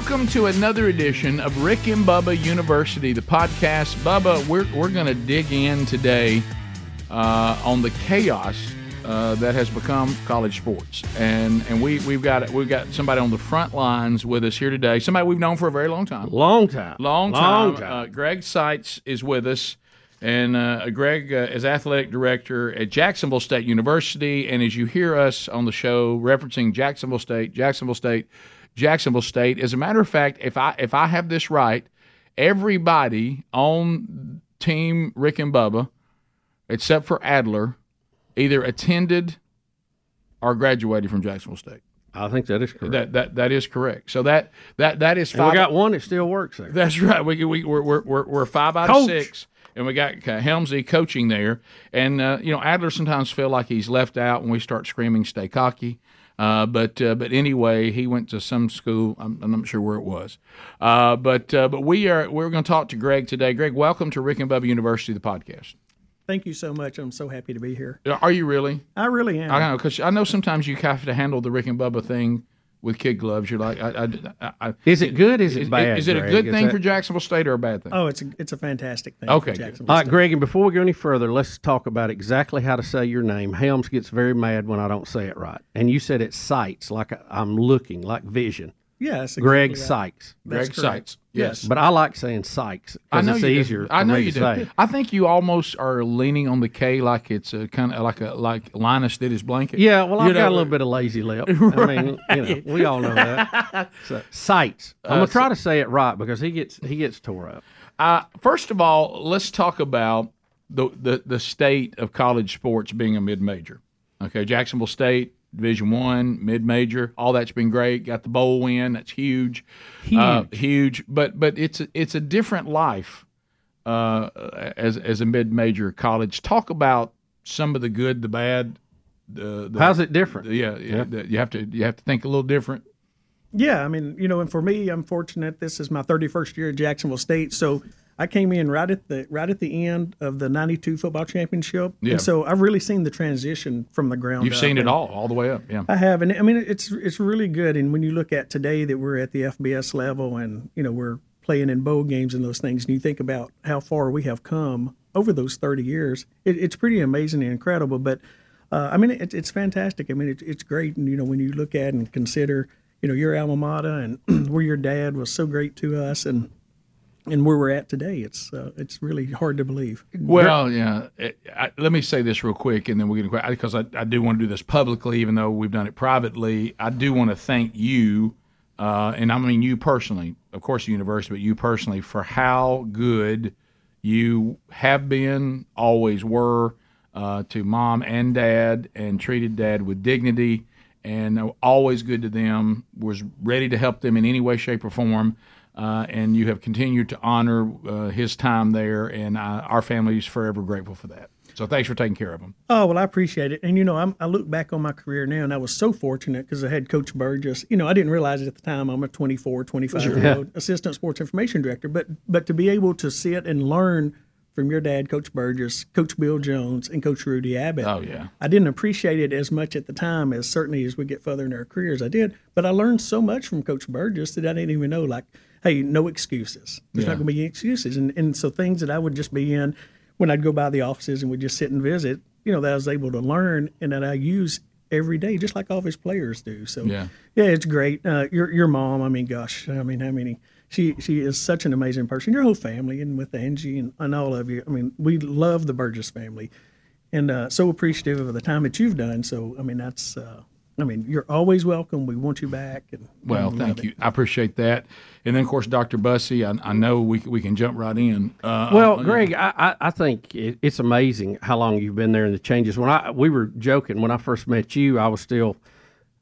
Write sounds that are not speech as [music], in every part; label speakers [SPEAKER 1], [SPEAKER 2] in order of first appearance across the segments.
[SPEAKER 1] Welcome to another edition of Rick and Bubba University, the podcast. Bubba, we're, we're going to dig in today uh, on the chaos uh, that has become college sports, and and we we've got we've got somebody on the front lines with us here today. Somebody we've known for a very long time,
[SPEAKER 2] Long time.
[SPEAKER 1] long time.
[SPEAKER 2] Long time.
[SPEAKER 1] Uh, Greg Seitz is with us. And uh, Greg uh, is athletic director at Jacksonville State University. And as you hear us on the show referencing Jacksonville State, Jacksonville State, Jacksonville State. As a matter of fact, if I if I have this right, everybody on Team Rick and Bubba, except for Adler, either attended or graduated from Jacksonville State.
[SPEAKER 2] I think that is correct.
[SPEAKER 1] That that that is correct. So that that that is
[SPEAKER 2] and we got one that still works there.
[SPEAKER 1] That's right. We, we, we're, we're, we're, we're five out
[SPEAKER 2] Coach.
[SPEAKER 1] of six, and we got uh, Helmsy coaching there. And, uh, you know, Adler sometimes feel like he's left out when we start screaming, stay cocky. Uh, but uh, but anyway, he went to some school. I'm, I'm not sure where it was. Uh, but uh, but we are we're going to talk to Greg today. Greg, welcome to Rick and Bubba University, the podcast.
[SPEAKER 3] Thank you so much. I'm so happy to be here.
[SPEAKER 1] Are you really?
[SPEAKER 3] I really am.
[SPEAKER 1] I know because I know sometimes you have to handle the Rick and Bubba thing with kid gloves. You're like, I, I, I,
[SPEAKER 2] Is it good? Is it
[SPEAKER 1] is,
[SPEAKER 2] bad?
[SPEAKER 1] is it a
[SPEAKER 2] Greg?
[SPEAKER 1] good
[SPEAKER 2] Is
[SPEAKER 1] thing
[SPEAKER 2] that-
[SPEAKER 1] for Jacksonville State or a bad thing?
[SPEAKER 3] oh, it's a, it's a fantastic thing.
[SPEAKER 1] Okay,
[SPEAKER 3] for. Jacksonville
[SPEAKER 2] All right,
[SPEAKER 3] State.
[SPEAKER 2] Greg, and before we go any further, let's talk about exactly how to say your name. Helms gets very mad when I don't say it right. And you said it sights, like I'm looking, like vision.
[SPEAKER 3] Yes,
[SPEAKER 2] Greg
[SPEAKER 3] right.
[SPEAKER 2] Sykes.
[SPEAKER 1] Greg
[SPEAKER 3] That's correct.
[SPEAKER 1] Seitz. Yes.
[SPEAKER 2] But I like saying Sykes
[SPEAKER 1] I know
[SPEAKER 2] it's
[SPEAKER 1] you do.
[SPEAKER 2] easier
[SPEAKER 1] I
[SPEAKER 2] for
[SPEAKER 1] know
[SPEAKER 2] me
[SPEAKER 1] you
[SPEAKER 2] to
[SPEAKER 1] do.
[SPEAKER 2] say.
[SPEAKER 1] I think you almost are leaning on the K like it's a kind of like a like Linus did his blanket.
[SPEAKER 2] Yeah, well, I've
[SPEAKER 1] You
[SPEAKER 2] got
[SPEAKER 1] know,
[SPEAKER 2] a little bit of lazy lip. I [laughs] mean, you know, we all know that. [laughs] So, sights. I'm gonna try to say it right because he gets he gets tore up.
[SPEAKER 1] Uh, first of all, let's talk about the, the the state of college sports being a mid major. Okay, Jacksonville State Division One, mid major, all that's been great. Got the bowl win, that's huge, Uh, huge. But but it's a, it's a different life uh, as as a mid major college. Talk about some of the good, the bad. The, the,
[SPEAKER 2] How's it different?
[SPEAKER 1] Yeah, yeah. the- You have to you have to think a little different.
[SPEAKER 3] Yeah, I mean, you know, and for me, I'm fortunate. This is my 31st year at Jacksonville State, so I came in right at the right at the end of the '92 football championship,
[SPEAKER 1] Yeah.
[SPEAKER 3] and so I've really seen the transition from the ground.
[SPEAKER 1] You've seen it all, all the way up. Yeah.
[SPEAKER 3] I have, and I mean, it's it's really good. And when you look at today that we're at the FBS level, and you know we're playing in bowl games and those things, and you think about how far we have come over those 30 years, it, it's pretty amazing and incredible. But uh, I mean, it, it's fantastic. I mean, it, it's great. And you know, when you look at and consider, you know, your alma mater and [clears throat] where your dad was so great to us, and and where we're at today, it's uh, it's really hard to believe.
[SPEAKER 1] Well, yeah. It, I, let me say this real quick, and then we're going to because I, I do want to do this publicly, even though we've done it privately. I do want to thank you, uh, and I mean you personally, of course, the university, but you personally for how good you have been, always were uh, to mom and dad, and treated dad with dignity, and always good to them. Was ready to help them in any way, shape, or form uh, and you have continued to honor uh, his time there, and uh, our family is forever grateful for that. So thanks for taking care of him.
[SPEAKER 3] Oh well, I appreciate it. And you know, I'm, I look back on my career now, and I was so fortunate because I had Coach Burgess. You know, I didn't realize it at the time. I'm a 24, 25 year old assistant sports information director. But but to be able to sit and learn from your dad, Coach Burgess, Coach Bill Jones, and Coach Rudy Abbott.
[SPEAKER 1] Oh, yeah.
[SPEAKER 3] I didn't appreciate it as much at the time as certainly as we get further in our careers, I did. But I learned so much from Coach Burgess that I didn't even know. Like, hey, no excuses. There's
[SPEAKER 1] Yeah.
[SPEAKER 3] not going to be any excuses. And and so things that I would just be in when I'd go by the offices and we'd just sit and visit, you know, that I was able to learn and that I use every day, just like all of his players do. So
[SPEAKER 1] Yeah.
[SPEAKER 3] yeah, it's great. Uh, your your mom, I mean, gosh, I mean, how many? She she is such an amazing person. Your whole family, and with Angie and, and all of you. I mean, we love the Burgess family, and uh, so appreciative of the time that you've done. So I mean, that's. Uh, I mean, you're always welcome. We want you back. And
[SPEAKER 1] Well, thank you.
[SPEAKER 3] it.
[SPEAKER 1] I appreciate that. And then, of course, Dr. Bussy, I, I know we, we can jump right in. Uh,
[SPEAKER 2] Well,
[SPEAKER 1] uh,
[SPEAKER 2] Greg, I, I, I think it, it's amazing how long you've been there and the changes. When I we were joking when I first met you, I was still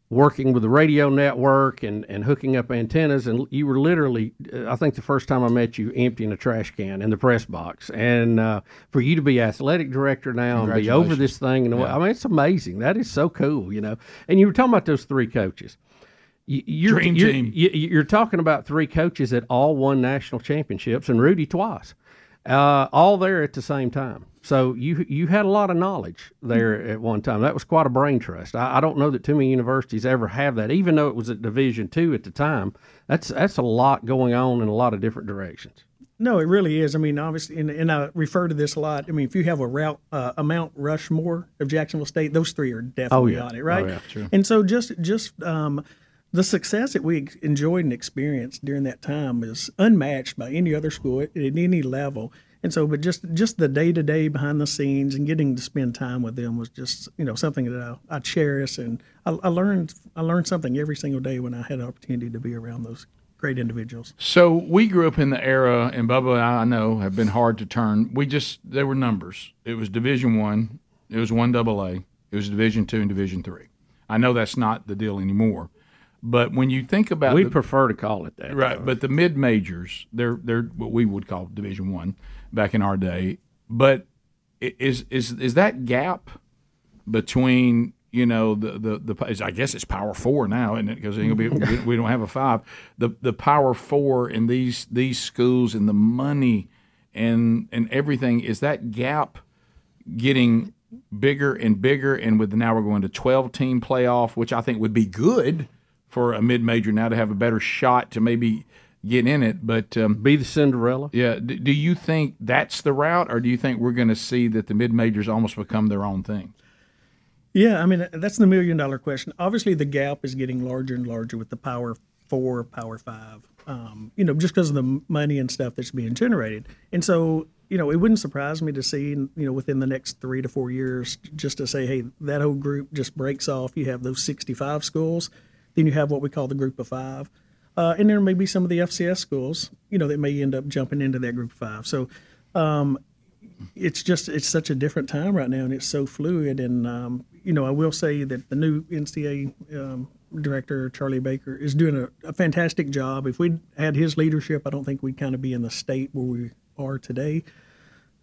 [SPEAKER 2] working with the radio network and, and hooking up antennas. And you were literally, uh, I think the first time I met you, emptying a trash can in the press box. And uh, for you to be athletic director now and be over this thing, and I mean, it's amazing. That is so cool, you know. And you were talking about those three coaches. You, you're,
[SPEAKER 1] Dream
[SPEAKER 2] you're,
[SPEAKER 1] team.
[SPEAKER 2] you- You're talking about three coaches that all won national championships, and Rudy twice, uh, all there at the same time. So you you had a lot of knowledge there at one time. That was quite a brain trust. I, I don't know that too many universities ever have that, even though it was at Division two at the time. That's that's a lot going on in a lot of different directions.
[SPEAKER 3] No, it really is. I mean, obviously, and, and I refer to this a lot. I mean, if you have a route, uh, a Mount Rushmore of Jacksonville State, those three are definitely
[SPEAKER 2] yeah.
[SPEAKER 3] on it, right?
[SPEAKER 2] Oh, yeah,
[SPEAKER 1] true.
[SPEAKER 3] And so, just just um, the success that we enjoyed and experienced during that time is unmatched by any other school at, at any level. And so, but just just the day to day behind the scenes and getting to spend time with them was just you know something that I, I cherish, and I, I learned I learned something every single day when I had an opportunity to be around those great individuals.
[SPEAKER 1] So we grew up in the era, and Bubba and I, I know have been hard to turn. We just there were numbers. It was Division One, it was one double A, it was Division Two and Division Three. I know that's not the deal anymore, but when you think about
[SPEAKER 2] We
[SPEAKER 1] the-
[SPEAKER 2] prefer to call it that.
[SPEAKER 1] right, but the mid majors, they're they're what we would call Division One back in our day. But is is is that gap between you know the the, the I guess it's Power Four now, isn't it? Because we, we don't have a five. The the Power Four in these these schools and the money and and everything is that gap getting bigger and bigger and with now we're going to 12 team playoff which i think would be good for a mid-major now to have a better shot to maybe get in it but um,
[SPEAKER 2] Be the Cinderella.
[SPEAKER 1] yeah d- do you think that's the route or do you think we're going to see that the mid-majors almost become their own thing
[SPEAKER 3] Yeah, I mean that's the million dollar question. Obviously, the gap is getting larger and larger with the Power Four, Power Five. Um, you know, just because of the money and stuff that's being generated, and so you know, it wouldn't surprise me to see you know within the next three to four years, just to say, hey, that whole group just breaks off. You have those sixty five schools, then you have what we call the Group of Five, uh, and there may be some of the FCS schools, you know, that may end up jumping into that Group Five. So it's just it's such a different time right now, and it's so fluid. And um, you know, I will say that the new NCAA um, director Charlie Baker is doing a, a fantastic job. If we had his leadership, I don't think we'd kind of be in the state where we are today.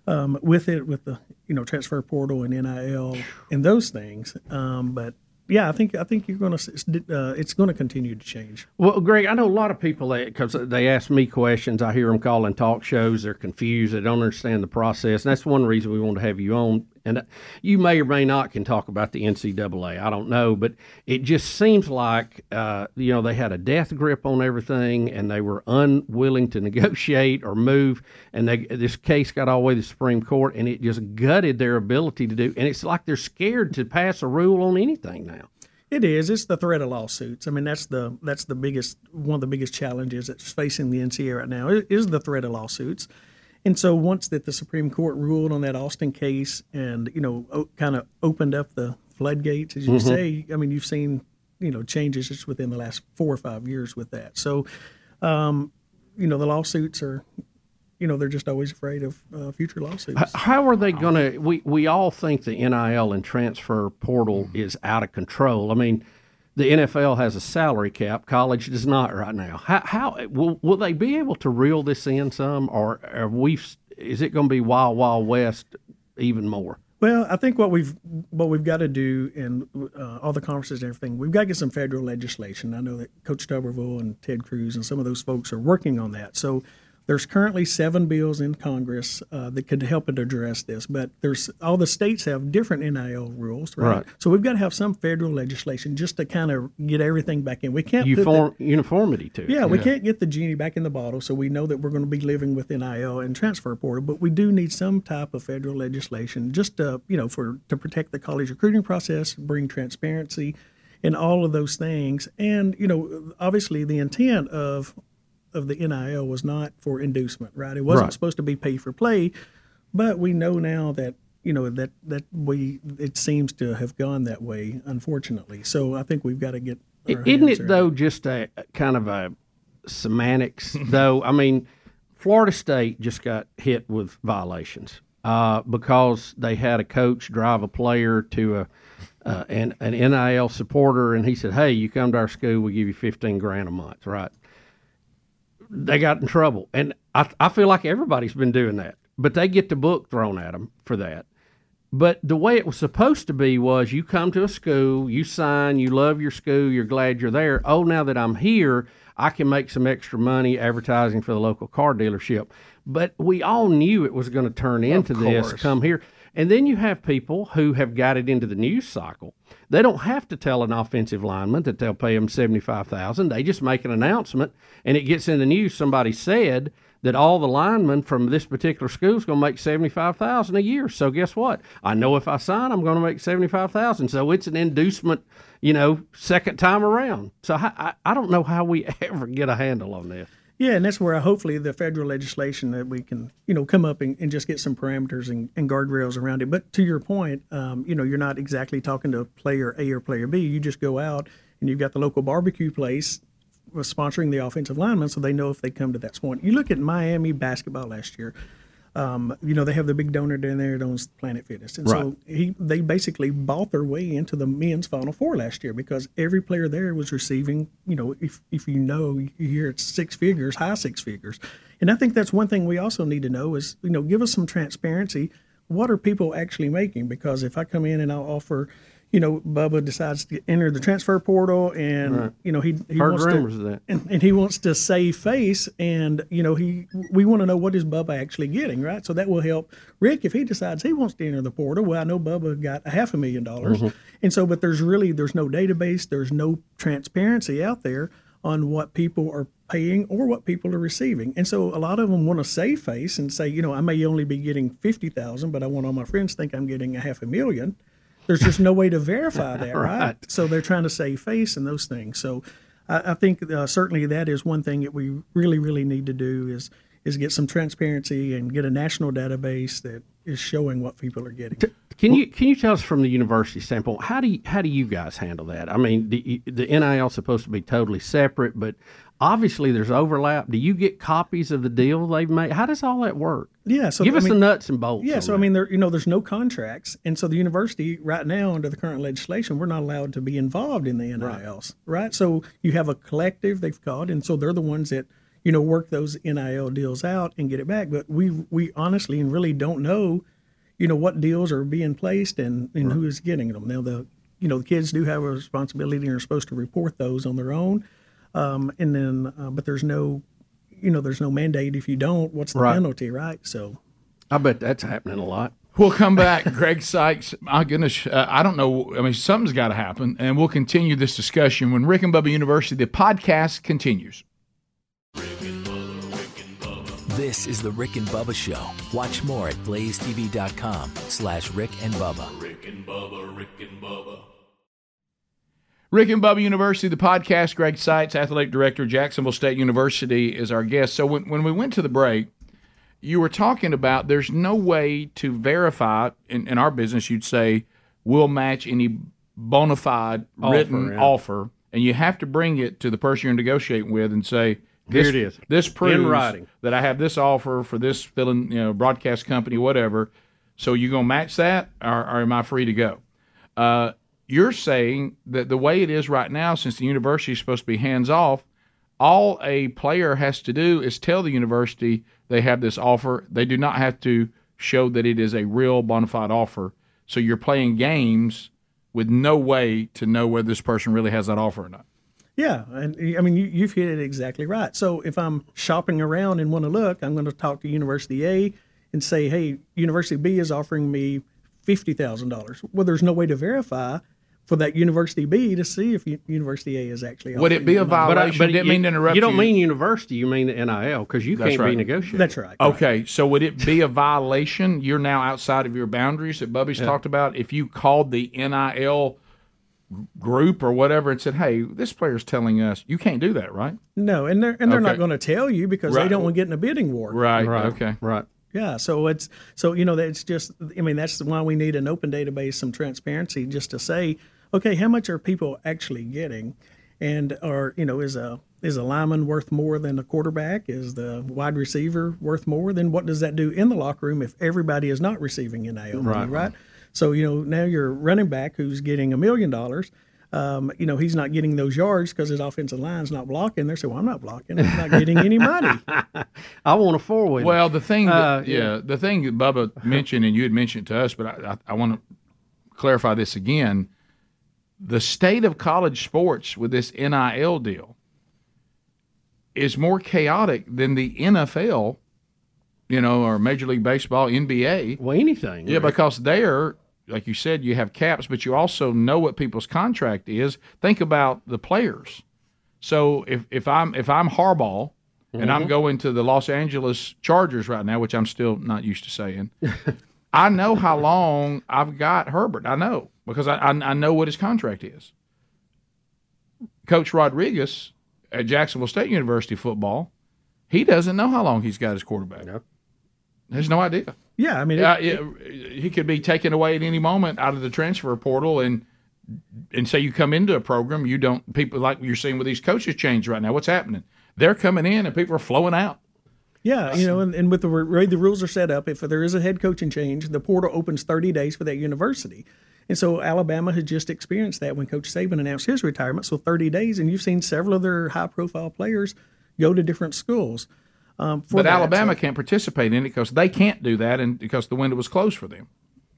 [SPEAKER 3] Um, with it, with the you know transfer portal and NIL and those things, um, but yeah, I think I think you're going to uh, it's going to continue to change.
[SPEAKER 2] Well, Greg, I know a lot of people because they ask me questions. I hear them calling talk shows. They're confused. They don't understand the process, and that's one reason we want to have you on. And uh, you may or may not can talk about the NCAA. I don't know, but it just seems like uh, you know they had a death grip on everything, and they were unwilling to [laughs] negotiate or move. And they, this case got all the way to the Supreme Court, and it just gutted their ability to do. And it's like they're scared to pass a rule on anything now.
[SPEAKER 3] It is. It's the threat of lawsuits. I mean, that's the that's the biggest one of the biggest challenges that's facing the NCAA right now is- is the threat of lawsuits. And so once that the Supreme Court ruled on that Alston case and you know o- kind of opened up the floodgates, as you say, I mean, you've seen you know changes just within the last four or five years with that. So, um, you know, the lawsuits are, you know, they're just always afraid of uh, future lawsuits.
[SPEAKER 2] How are they going to? We we all think the NIL and transfer portal is out of control. I mean, the NFL has a salary cap. College does not right now. How, how will will they be able to reel this in some, or are we? Is it going to be wild wild west even more?
[SPEAKER 3] Well, I think what we've what we've got to do in uh, all the conferences and everything, we've got to get some federal legislation. I know that Coach Tuberville and Ted Cruz and some of those folks are working on that. So there's currently seven bills in Congress uh, that could help it address this, but there's all the states have different NIL rules, right?
[SPEAKER 2] Right.
[SPEAKER 3] So we've got to have some federal legislation just to kind of get everything back in. We can't put the-
[SPEAKER 2] Uniform, uniformity to it.
[SPEAKER 3] yeah, we can't get the genie back in the bottle, so we know that we're going to be living with NIL and transfer portal. But we do need some type of federal legislation, just to, you know, for to protect the college recruiting process, bring transparency, and all of those things. And you know, obviously, the intent of of the NIL was not for inducement, right? It wasn't
[SPEAKER 2] Right.
[SPEAKER 3] supposed to be pay for play, but we know now that you know that that we it seems to have gone that way, unfortunately. So I think we've got to get.
[SPEAKER 2] Isn't it though just a kind of a semantics [laughs] though? I mean, Florida State just got hit with violations uh, because they had a coach drive a player to a uh, and an NIL supporter, and he said, "Hey, you come to our school, we give you fifteen grand a month." Right? They got in trouble, and I, I feel like everybody's been doing that, but they get the book thrown at them for that. But the way it was supposed to be was you come to a school, you sign, you love your school, you're glad you're there. Oh, now that I'm here, I can make some extra money advertising for the local car dealership. But we all knew it was going to turn into this come here. And then you have people who have got it into the news cycle. They don't have to tell an offensive lineman that they'll pay them seventy five thousand. They just make an announcement, and it gets in the news. Somebody said that all the linemen from this particular school is going to make seventy five thousand a year. So guess what? I know if I sign, I'm going to make seventy five thousand. So it's an inducement, you know, second time around. So I, I, I don't know how we [laughs] ever get a handle on this.
[SPEAKER 3] Yeah, and that's where hopefully the federal legislation that we can, you know, come up and, and just get some parameters and, and guardrails around it. But to your point, um, you know, you're not exactly talking to player A or player B. You just go out and you've got the local barbecue place was sponsoring the offensive linemen, so they know if they come to that point. You look at Miami basketball last year. Um, you know they have the big donor down there that owns Planet Fitness, and so he they basically bought their way into the men's Final Four last year because every player there was receiving. You know, if if you know, you hear it's six figures, high six figures, and I think that's one thing we also need to know is you know give us some transparency. What are people actually making? Because if I come in and I'll offer you know, Bubba decides to enter the transfer portal, and
[SPEAKER 2] Right.
[SPEAKER 3] you know he, he
[SPEAKER 2] Heard
[SPEAKER 3] wants
[SPEAKER 2] rumors
[SPEAKER 3] to,
[SPEAKER 2] of that.
[SPEAKER 3] and, and he wants to save face, and you know he we want to know what is Bubba actually getting, right? So that will help Rick if he decides he wants to enter the portal. Well, I know Bubba got a half a million dollars,
[SPEAKER 2] Mm-hmm.
[SPEAKER 3] and so but there's really there's no database, there's no transparency out there on what people are paying or what people are receiving, and so a lot of them want to save face and say, you know, I may only be getting fifty thousand, but I want all my friends to think I'm getting a half a million there's just no way to verify [laughs] that, right?
[SPEAKER 2] Right.
[SPEAKER 3] So they're trying to save face and those things. So I, I think uh, certainly that is one thing that we really, really need to do is is get some transparency and get a national database that is showing what people are getting.
[SPEAKER 2] Can you can you tell us from the university standpoint how do you, how do you guys handle that? I mean, the, the NIL is supposed to be totally separate, but obviously there's overlap. Do you get copies of the deal they've made? How does all that work?
[SPEAKER 3] Yeah, so
[SPEAKER 2] Give
[SPEAKER 3] I
[SPEAKER 2] us
[SPEAKER 3] mean-
[SPEAKER 2] the nuts and bolts.
[SPEAKER 3] Yeah, so I mean, there you know, there's no contracts, and so the university right now, under the current legislation, we're not allowed to be involved in the NILs, right? So you have a collective they've called, and so they're the ones that you know work those NIL deals out and get it back. But we we honestly and really don't know, you know, what deals are being placed and and who is getting them. Now the you know the kids do have a responsibility and are supposed to report those on their own, um, and then uh, but there's no. You know, there's no mandate. If you don't, what's the
[SPEAKER 2] Right.
[SPEAKER 3] penalty, right? So,
[SPEAKER 2] I bet that's happening a lot.
[SPEAKER 1] We'll come back. [laughs] Greg Sykes, my goodness, uh, I don't know. I mean, something's got to happen, and we'll continue this discussion when Rick and Bubba University, the podcast continues.
[SPEAKER 4] This is the Rick and Bubba Show. Watch more at blazetv.com slash Rick and Bubba.
[SPEAKER 1] Rick and Bubba University, the podcast. Greg Seitz, athletic director, Jacksonville State University, is our guest. So when, when we went to the break, you were talking about there's no way to verify in, in our business. You'd say we'll match any bona fide written
[SPEAKER 2] yeah.
[SPEAKER 1] offer, and you have to bring it to the person you're negotiating with and say,
[SPEAKER 2] Here
[SPEAKER 1] this,
[SPEAKER 2] it is.
[SPEAKER 1] This proves that I have this offer for this filling, you know, broadcast company, whatever. So you gonna match that, or, or am I free to go? Uh, you're saying that the way it is right now, since the university is supposed to be hands off, all a player has to do is tell the university they have this offer. They do not have to show that it is a real bona fide offer. So you're playing games with no way to know whether this person really has that offer or not.
[SPEAKER 3] Yeah, and I mean you, you've hit it exactly right. So if I'm shopping around and want to look, I'm going to talk to University A and say, "Hey, University B is offering me fifty thousand dollars." Well, there's no way to verify for that University B to see if U- University A is actually.
[SPEAKER 1] Would it be a
[SPEAKER 3] or not.
[SPEAKER 1] violation? Didn't
[SPEAKER 2] you,
[SPEAKER 1] mean to interrupt
[SPEAKER 2] you don't
[SPEAKER 1] you.
[SPEAKER 2] mean university, you mean the NIL because you
[SPEAKER 1] That's
[SPEAKER 2] can't
[SPEAKER 1] right.
[SPEAKER 2] be negotiating.
[SPEAKER 3] That's right.
[SPEAKER 1] Okay, so would it be a violation? You're now outside of your boundaries that Bubby's talked about. If you called the NIL group or whatever and said, "Hey, this player's telling us," you can't do that, right?
[SPEAKER 3] No, and they're and they're
[SPEAKER 1] Okay.
[SPEAKER 3] not going to tell you because
[SPEAKER 1] Right.
[SPEAKER 3] they don't want to get in a bidding war.
[SPEAKER 1] Right.
[SPEAKER 2] Right.
[SPEAKER 1] Okay.
[SPEAKER 2] Right.
[SPEAKER 3] Yeah, so it's so you know that's just I mean that's why we need an open database, some transparency, just to say, okay, how much are people actually getting, and are you know is a is a lineman worth more than a quarterback? Is the wide receiver worth more? Then what does that do in the locker room if everybody is not receiving an money,
[SPEAKER 2] Right.
[SPEAKER 3] right? So you know now your running back who's getting a million dollars. Um, you know he's not getting those yards because his offensive line's not blocking. They're saying, "Well, I'm not blocking. I'm not getting any money." [laughs]
[SPEAKER 2] I want a four wheeler.
[SPEAKER 1] Well, the thing, that,
[SPEAKER 2] Uh,
[SPEAKER 1] yeah, the thing that Bubba mentioned, and you had mentioned to us, but I, I, I want to clarify this again. The state of college sports with this NIL deal is more chaotic than the NFL, you know, or Major League Baseball, NBA.
[SPEAKER 2] well, anything.
[SPEAKER 1] Yeah,
[SPEAKER 2] Rick.
[SPEAKER 1] because there, like you said, you have caps, but you also know what people's contract is. Think about the players. So if, if I'm if I'm Harbaugh and I'm mm-hmm. going to the Los Angeles Chargers right now, which I'm still not used to saying, [laughs] I know how long I've got Herbert. I know because I, I I know what his contract is. Coach Rodriguez at Jacksonville State University football, he doesn't know how long he's got his quarterback.
[SPEAKER 2] No.
[SPEAKER 1] Has no idea.
[SPEAKER 3] Yeah, I mean, it,
[SPEAKER 1] Uh, yeah, he could be taken away at any moment out of the transfer portal, and and say you come into a program, you don't people like you're seeing with these coaches change right now. What's happening? They're coming in and people are flowing out.
[SPEAKER 3] Yeah, you know, and, and with the way the rules are set up, if there is a head coaching change, the portal opens 30 days for that university. And so Alabama had just experienced that when Coach Saban announced his retirement. So 30 days, and you've seen several of their high profile players go to different schools. Um, for
[SPEAKER 1] But
[SPEAKER 3] that.
[SPEAKER 1] Alabama
[SPEAKER 3] So-
[SPEAKER 1] can't participate in it because they can't do that, and because the window was closed for them.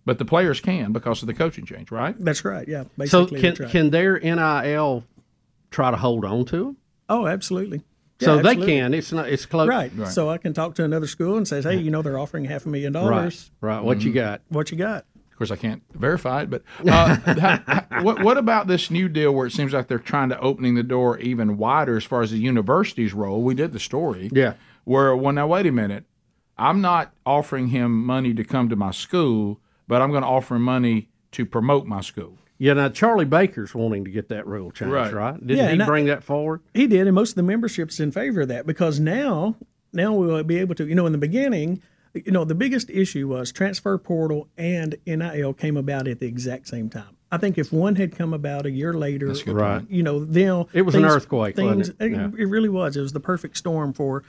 [SPEAKER 1] But the players can because of the coaching change, right?
[SPEAKER 3] that's right. Yeah.
[SPEAKER 2] so can
[SPEAKER 3] right.
[SPEAKER 2] can their NIL try to hold on to them?
[SPEAKER 3] oh, absolutely.
[SPEAKER 2] So
[SPEAKER 3] Yeah,
[SPEAKER 2] they can. It's not. It's close.
[SPEAKER 3] Right. So I can talk to another school and says, hey, you know, they're offering half a million dollars.
[SPEAKER 2] Right. Right. What
[SPEAKER 1] Mm-hmm.
[SPEAKER 2] you got?
[SPEAKER 3] What you got?
[SPEAKER 1] Of course, I can't verify it, but uh, how- [laughs] how- what, what about this new deal where it seems like they're trying to opening the door even wider as far as the university's role? We did the story.
[SPEAKER 2] Yeah.
[SPEAKER 1] Where, well, now, wait a minute. I'm not offering him money to come to my school, but I'm going to offer him money to promote my school.
[SPEAKER 2] Yeah. Now Charlie Baker's wanting to get that rule changed.
[SPEAKER 1] Right.
[SPEAKER 2] Right. Didn't
[SPEAKER 3] Yeah,
[SPEAKER 2] he
[SPEAKER 3] and I-
[SPEAKER 2] bring that forward?
[SPEAKER 3] He did, and most of the membership's in favor of that because now, now we'll be able to. You know, in the beginning, you know, the biggest issue was transfer portal and NIL came about at the exact same time. I think if one had come about a year later,
[SPEAKER 2] Right.
[SPEAKER 3] you know, then
[SPEAKER 2] It was an earthquake,
[SPEAKER 3] Things,
[SPEAKER 2] wasn't it? Yeah.
[SPEAKER 3] it really was. It was the perfect storm for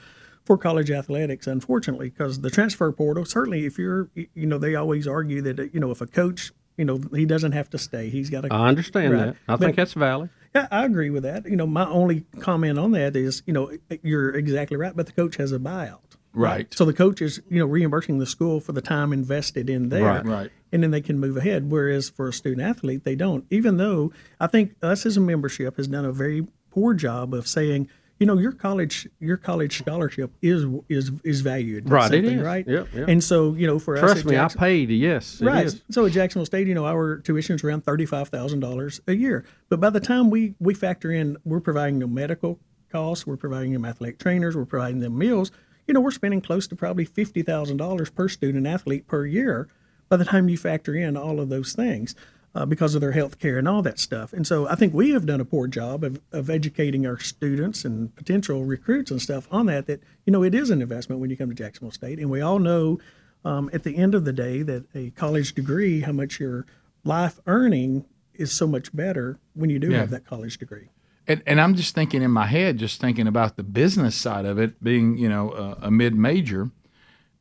[SPEAKER 3] for college athletics, unfortunately, because the transfer portal. Certainly, if you're, you know, they always argue that uh, you know if a coach, you know, he doesn't have to stay. He's got to.
[SPEAKER 2] I understand
[SPEAKER 3] Right.
[SPEAKER 2] that. I
[SPEAKER 3] But-
[SPEAKER 2] think that's valid.
[SPEAKER 3] Yeah, I agree with that. You know, my only comment on that is, you know, you're exactly right, but the coach has a buyout.
[SPEAKER 1] Right.
[SPEAKER 3] So the coach is, you know, reimbursing the school for the time invested in there.
[SPEAKER 2] Right.
[SPEAKER 1] Right.
[SPEAKER 3] And then they can move ahead. Whereas for a student athlete, they don't. Even though I think us as a membership has done a very poor job of saying, you know, your college your college scholarship is is is valued.
[SPEAKER 2] Right, it is.
[SPEAKER 3] Right.
[SPEAKER 2] Yep, yep.
[SPEAKER 3] And so, you know, for us
[SPEAKER 2] Trust
[SPEAKER 3] at
[SPEAKER 2] me,
[SPEAKER 3] Jackson-
[SPEAKER 2] I paid. Yes.
[SPEAKER 3] Right. So at Jacksonville State, you know, our tuition is around thirty-five thousand dollars a year. But by the time we we factor in, we're providing them medical costs, we're providing them athletic trainers, we're providing them meals. You know, we're spending close to probably fifty thousand dollars per student athlete per year. By the time you factor in all of those things. Uh, because of their health care and all that stuff. And so I think we have done a poor job of, of educating our students and potential recruits and stuff on that, that, you know, it is an investment when you come to Jacksonville State. And we all know um, at the end of the day that a college degree, how much your life earning is so much better when you do
[SPEAKER 1] Yeah.
[SPEAKER 3] have that college degree.
[SPEAKER 1] And, and I'm just thinking in my head, just thinking about the business side of it, being you know a, a mid major.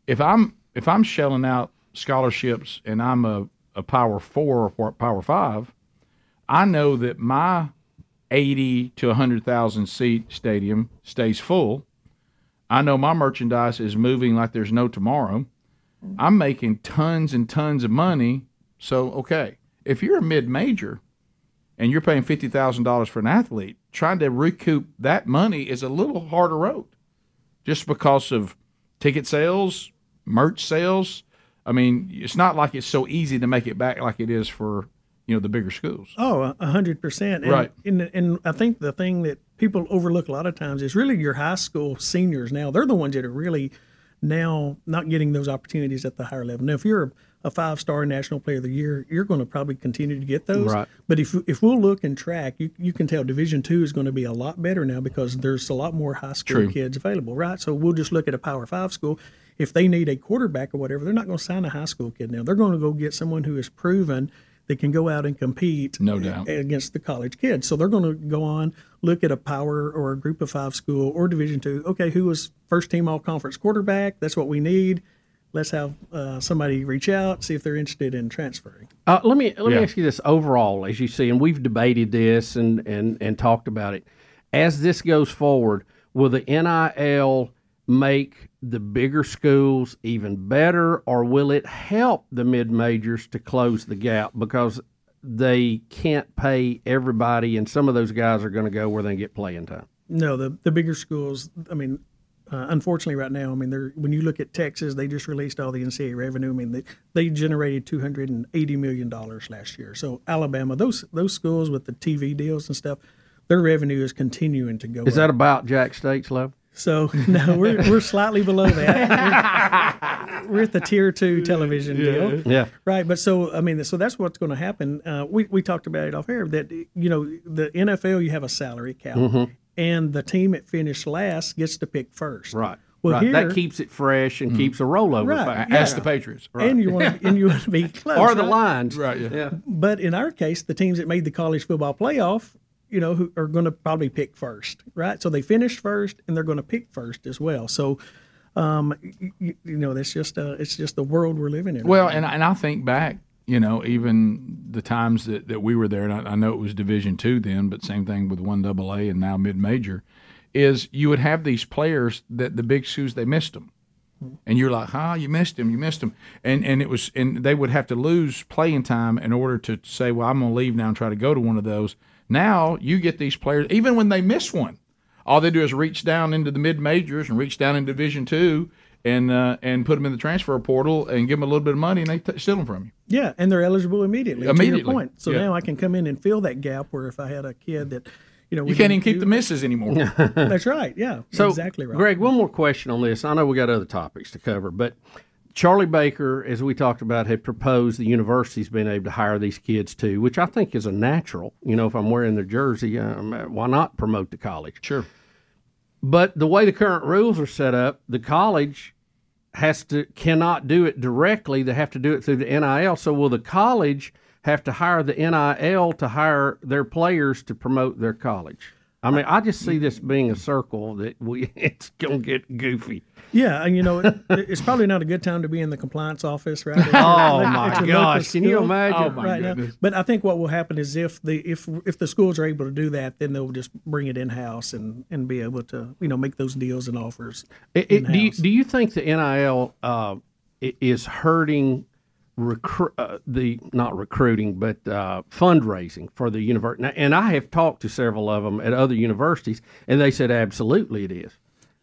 [SPEAKER 1] If I'm if I'm shelling out scholarships and I'm a, a power four or power five, I know that my eighty to hundred thousand seat stadium stays full. I know my merchandise is moving like there's no tomorrow. I'm making tons and tons of money. So okay, if you're a mid major and you're paying fifty thousand dollars for an athlete, trying to recoup that money is a little harder road, just because of ticket sales, merch sales. I mean, it's not like it's so easy to make it back like it is for you know the bigger schools.
[SPEAKER 3] Oh, a- hundred percent. And-
[SPEAKER 1] Right.
[SPEAKER 3] And, and I think the thing that people overlook a lot of times is really your high school seniors. Now they're the ones that are really now not getting those opportunities at the higher level. Now, if you're a five star national player of the year, you're going to probably continue to get those.
[SPEAKER 2] Right.
[SPEAKER 3] But if if we'll look and track, you you can tell Division two is going to be a lot better now because there's a lot more high school
[SPEAKER 1] True.
[SPEAKER 3] kids available, right? So we'll just look at a Power Five school. If they need a quarterback or whatever, they're not going to sign a high school kid now. They're going to go get someone who is proven that can go out and compete
[SPEAKER 1] No doubt.
[SPEAKER 3] against the college kids. So they're going to go on look at a power or a group of five school or Division two. Okay, who was first team all conference quarterback? That's what we need. let's have uh, somebody reach out, see if they're interested in transferring.
[SPEAKER 2] Uh, let me let
[SPEAKER 1] Yeah.
[SPEAKER 2] me ask you this overall, as you see, and we've debated this and and and talked about it. As this goes forward, will the NIL make the bigger schools even better, or will it help the mid majors to close the gap because they can't pay everybody, and some of those guys are going to go where they get playing time?
[SPEAKER 3] No, the the bigger schools. I mean, uh, unfortunately, right now, I mean, they're when you look at Texas, they just released all the NCAA revenue. I mean, they they generated two hundred and eighty million dollars last year. So Alabama, those those schools with the TV deals and stuff, their revenue is continuing to go.
[SPEAKER 2] Is
[SPEAKER 3] up.
[SPEAKER 2] that about Jax State's level?
[SPEAKER 3] So [laughs] no, we're we're slightly below that. We're, we're at the tier two television deal.
[SPEAKER 2] Yeah.
[SPEAKER 3] Right, but so I mean, so that's what's going to happen. Uh, we we talked about it off air that you know the NFL you have a salary cap, and the team that finished last gets to pick first.
[SPEAKER 2] Right.
[SPEAKER 3] Well,
[SPEAKER 2] right.
[SPEAKER 3] here,
[SPEAKER 2] that keeps it fresh and keeps a rollover
[SPEAKER 3] Right.
[SPEAKER 2] factor.
[SPEAKER 1] Ask the Patriots.
[SPEAKER 3] and you want to, [laughs] and you want to be close.
[SPEAKER 2] Or the
[SPEAKER 3] right?
[SPEAKER 2] lines.
[SPEAKER 1] Right, yeah.
[SPEAKER 2] yeah.
[SPEAKER 3] But in our case, the teams that made the college football playoff, you know, who are going to probably pick first, right? So they finished first, and they're going to pick first as well. So, um, you, you know, that's just uh, it's just the world we're living in.
[SPEAKER 1] Well, and and I think back, you know, even the times that, that we were there, and I, I know it was Division two then, but same thing with one double A and now mid major, is you would have these players that the big schools they missed them, and you're like, huh, you missed him, you missed him, and and it was, and they would have to lose playing time in order to say, well, I'm going to leave now and try to go to one of those. Now you get these players, even when they miss one, all they do is reach down into the mid majors and reach down in Division two. And, uh, and put them in the transfer portal and give them a little bit of money and they t- steal them from you.
[SPEAKER 3] Yeah, and they're eligible immediately. To
[SPEAKER 1] Immediately,
[SPEAKER 3] your point. So
[SPEAKER 1] yeah.
[SPEAKER 3] now I can come in and fill that gap where if I had a kid that, you know, we
[SPEAKER 1] You can't even keep
[SPEAKER 3] do-
[SPEAKER 1] the misses anymore. [laughs]
[SPEAKER 3] That's right. Yeah.
[SPEAKER 2] So,
[SPEAKER 3] exactly right.
[SPEAKER 2] Greg, one more question on this. I know we got other topics to cover, but Charlie Baker, as we talked about, had proposed the university's been able to hire these kids too, which I think is a natural. You know, if I'm wearing their jersey, um, why not promote the college?
[SPEAKER 1] Sure.
[SPEAKER 2] But the way the current rules are set up, the college has to cannot do it directly. They have to do it through the NIL. So will the college have to hire the NIL to hire their players to promote their college? I mean, I just see this being a circle that we [laughs] it's gonna get goofy.
[SPEAKER 3] Yeah, and you know, it, it's probably not a good time to be in the compliance office, right?
[SPEAKER 2] Oh my
[SPEAKER 3] your local
[SPEAKER 2] gosh! Can you imagine?
[SPEAKER 1] Oh, my
[SPEAKER 3] right
[SPEAKER 1] goodness.
[SPEAKER 3] now. But I think what will happen is if the if if the schools are able to do that, then they'll just bring it in house and and be able to you know make those deals and offers.
[SPEAKER 2] It- it- do, you, do you think the NIL uh, is hurting recru- uh, the not recruiting but uh, fundraising for the university? And I have talked to several of them at other universities, and they said absolutely it is.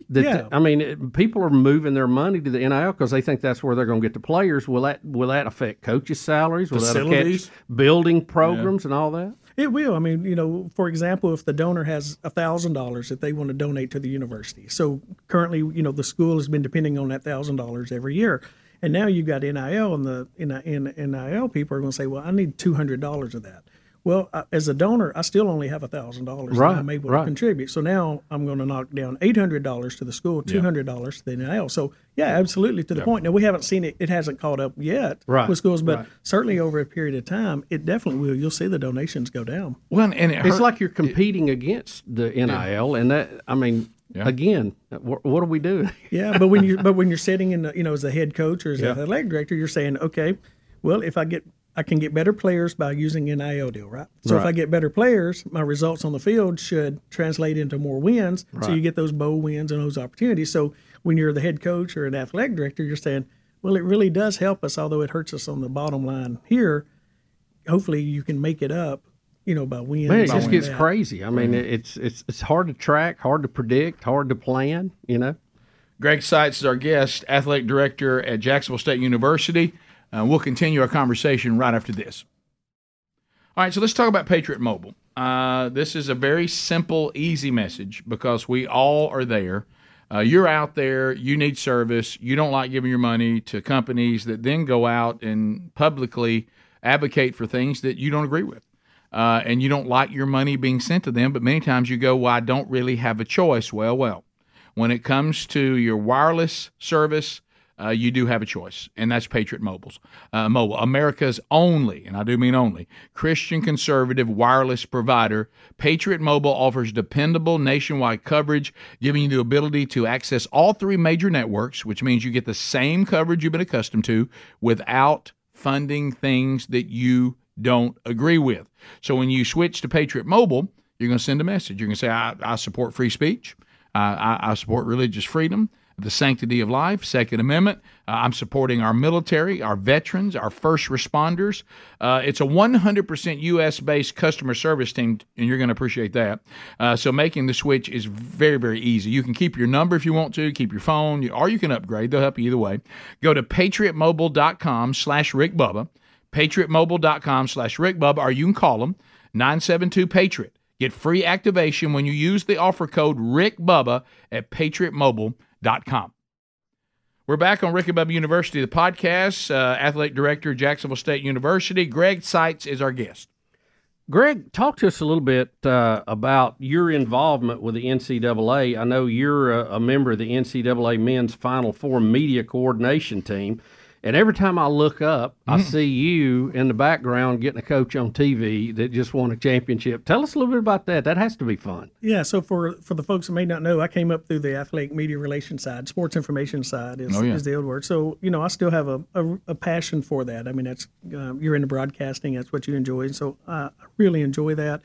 [SPEAKER 2] That
[SPEAKER 3] Yeah.
[SPEAKER 2] I mean, it, people are moving their money to the NIL because they think that's where they're going to get the players. Will that will that affect coaches' salaries? Will that
[SPEAKER 1] Facilities?
[SPEAKER 2] affect building programs and all that?
[SPEAKER 3] It will. I mean, you know, for example, if the donor has thousand dollars that they want to donate to the university, so currently, you know, the school has been depending on that thousand dollars every year, and now you've got NIL, and the NIL people are going to say, well, I need two hundred dollars of that. Well, I, as a donor, I still only have thousand dollars
[SPEAKER 2] Right,
[SPEAKER 3] that I'm able
[SPEAKER 2] right.
[SPEAKER 3] to contribute. So now I'm going to knock down eight hundred dollars to the school, two hundred dollars to the NIL. So yeah, absolutely to the point. Now we haven't seen it; it hasn't caught up yet
[SPEAKER 2] Right,
[SPEAKER 3] with schools, but
[SPEAKER 2] right.
[SPEAKER 3] certainly over a period of time, it definitely will. You'll see the donations go down.
[SPEAKER 1] Well, and it
[SPEAKER 2] It's
[SPEAKER 1] hurt-
[SPEAKER 2] like you're competing against the NIL, and that I mean, again, what, what are we do? [laughs]
[SPEAKER 3] Yeah, but when you but when you're sitting in, the, you know, as a head coach or as a athletic director, you're saying, okay, well, if I get I can get better players by using an NIL deal, right? So if I get better players, my results on the field should translate into more wins. So you get those bowl wins and those opportunities. So when you're the head coach or an athletic director, you're saying, well, it really does help us, although it hurts us on the bottom line here. Hopefully, you can make it up, you know, by wins.
[SPEAKER 2] Man, it just gets
[SPEAKER 3] that.
[SPEAKER 2] crazy. I mean, it's it's it's hard to track, hard to predict, hard to plan. You know.
[SPEAKER 1] Greg Seitz is our guest, athletic director at Jacksonville State University. Uh, we'll continue our conversation right after this. All right, so let's talk about Patriot Mobile. Uh, this is a very simple, easy message because we all are there. Uh, you're out there, you need service, you don't like giving your money to companies that then go out and publicly advocate for things that you don't agree with. Uh, and you don't like your money being sent to them, but many times you go, Well, I don't really have a choice. Well, well when it comes to your wireless service, uh, you do have a choice, and that's Patriot Mobile's uh, Mobile, America's only, and I do mean only, Christian conservative wireless provider. Patriot Mobile offers dependable nationwide coverage, giving you the ability to access all three major networks, which means you get the same coverage you've been accustomed to without funding things that you don't agree with. So when you switch to Patriot Mobile, you're going to send a message. You're going to say, I, I support free speech. Uh, I, I support religious freedom the sanctity of life, Second Amendment. Uh, I'm supporting our military, our veterans, our first responders. Uh, it's a 100% U.S. based customer service team, and you're going to appreciate that. Uh, so making the switch is very, very easy. You can keep your number if you want to, keep your phone, or you can upgrade. They'll help you either way. Go to patriotmobile.com slash Rick Bubba, patriotmobile.com slash Rick Bubba, or you can call them 972 Patriot. Get free activation when you use the offer code Rick Bubba at patriotmobile.com. We're back on Rick and Bubba University, the podcast. Uh, athletic director, Jacksonville State University. Greg Seitz is our guest.
[SPEAKER 2] Greg, talk to us a little bit uh, about your involvement with the NCAA. I know you're a, a member of the NCAA Men's Final Four Media Coordination Team. And every time I look up, mm-hmm. I see you in the background getting a coach on TV that just won a championship. Tell us a little bit about that. That has to be fun.
[SPEAKER 3] Yeah. So for for the folks that may not know, I came up through the athletic media relations side, sports information side is, oh, yeah. is the old word. So you know, I still have a, a, a passion for that. I mean, that's uh, you're into broadcasting. That's what you enjoy. So I really enjoy that.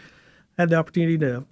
[SPEAKER 3] I had the opportunity to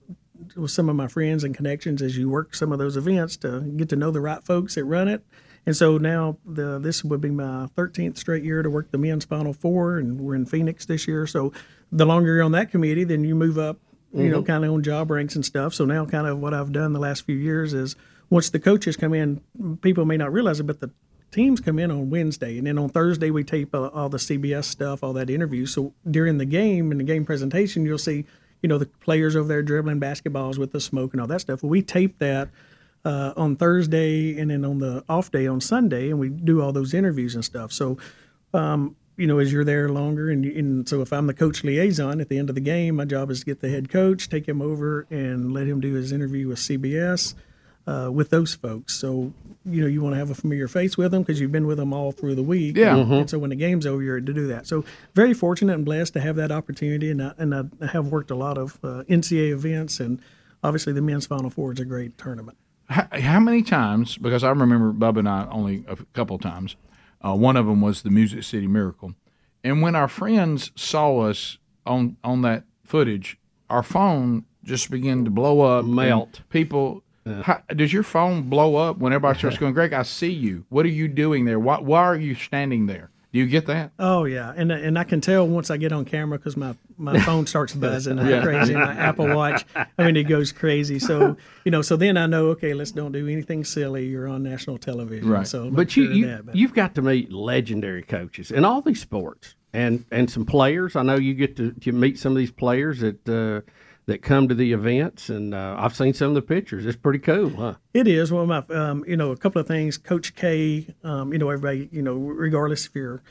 [SPEAKER 3] with some of my friends and connections as you work some of those events to get to know the right folks that run it and so now the this would be my 13th straight year to work the men's Final Four, and we're in Phoenix this year. So the longer you're on that committee, then you move up, you mm-hmm. know, kind of on job ranks and stuff. So now, kind of what I've done the last few years is once the coaches come in, people may not realize it, but the teams come in on Wednesday, and then on Thursday we tape uh, all the CBS stuff, all that interview. So during the game and the game presentation, you'll see, you know, the players over there dribbling basketballs with the smoke and all that stuff. Well, we tape that uh, on Thursday and then on the off day on Sunday, and we do all those interviews and stuff. So, um, you know, as you're there longer, and, and so if I'm the coach liaison at the end of the game, my job is to get the head coach, take him over, and let him do his interview with CBS. Uh, with those folks. So, you know, you want to have a familiar face with them because you've been with them all through the week.
[SPEAKER 1] Yeah.
[SPEAKER 3] Mm-hmm. And so when the game's over, you're to do that. So, very fortunate and blessed to have that opportunity. And I, and I have worked a lot of uh, NCAA events, and obviously the men's Final Four is a great tournament.
[SPEAKER 1] How, how, many times? Because I remember Bubba and I only a couple times. Uh, one of them was the Music City Miracle, and when our friends saw us on on that footage, our phone just began to blow up,
[SPEAKER 2] melt.
[SPEAKER 1] People, yeah. how, does your phone blow up when everybody starts [laughs] going? Greg, I see you. What are you doing there? Why, why are you standing there? Do you get that?
[SPEAKER 3] Oh yeah, and and I can tell once I get on camera because my, my phone starts [laughs] buzzing yeah. crazy. My Apple Watch, I mean, it goes crazy. So you know, so then I know, okay, let's don't do anything silly. You're on national television,
[SPEAKER 2] right?
[SPEAKER 3] So,
[SPEAKER 2] but you, you that, but. you've got to meet legendary coaches in all these sports, and and some players. I know you get to, to meet some of these players that. Uh, that come to the events, and uh, I've seen some of the pictures. It's pretty cool, huh?
[SPEAKER 3] It is. Well, my, um, you know, a couple of things. Coach K, um, you know, everybody, you know, regardless if you're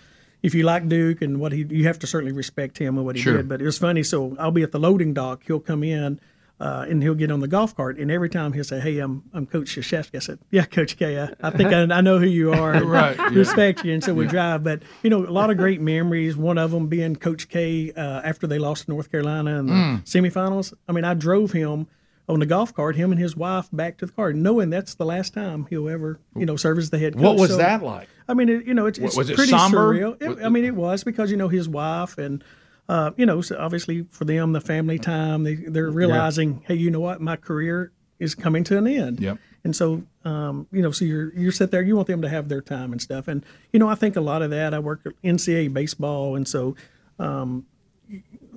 [SPEAKER 3] if you like Duke and what he, you have to certainly respect him and what he
[SPEAKER 1] sure.
[SPEAKER 3] did. But it was funny. So I'll be at the loading dock. He'll come in. Uh, and he'll get on the golf cart, and every time he'll say, "Hey, I'm I'm Coach Krzyzewski." I said, "Yeah, Coach K. I, I think I, I know who you are, [laughs]
[SPEAKER 1] right? Yeah.
[SPEAKER 3] Respect you." And so we yeah. drive, but you know, a lot of great memories. One of them being Coach K uh, after they lost to North Carolina in the mm. semifinals. I mean, I drove him on the golf cart, him and his wife back to the car, knowing that's the last time he'll ever, you know, serve as the head coach.
[SPEAKER 1] What was so, that like?
[SPEAKER 3] I mean, it, you know, it's, it's
[SPEAKER 1] was it
[SPEAKER 3] pretty
[SPEAKER 1] somber?
[SPEAKER 3] surreal. It, I mean, it was because you know his wife and. Uh, you know, so obviously for them, the family time, they they're realizing, yeah. hey, you know what, my career is coming to an end.
[SPEAKER 1] Yep.
[SPEAKER 3] And so, um, you know, so you're you're sit there, you want them to have their time and stuff. And you know, I think a lot of that. I work at NCAA baseball, and so um,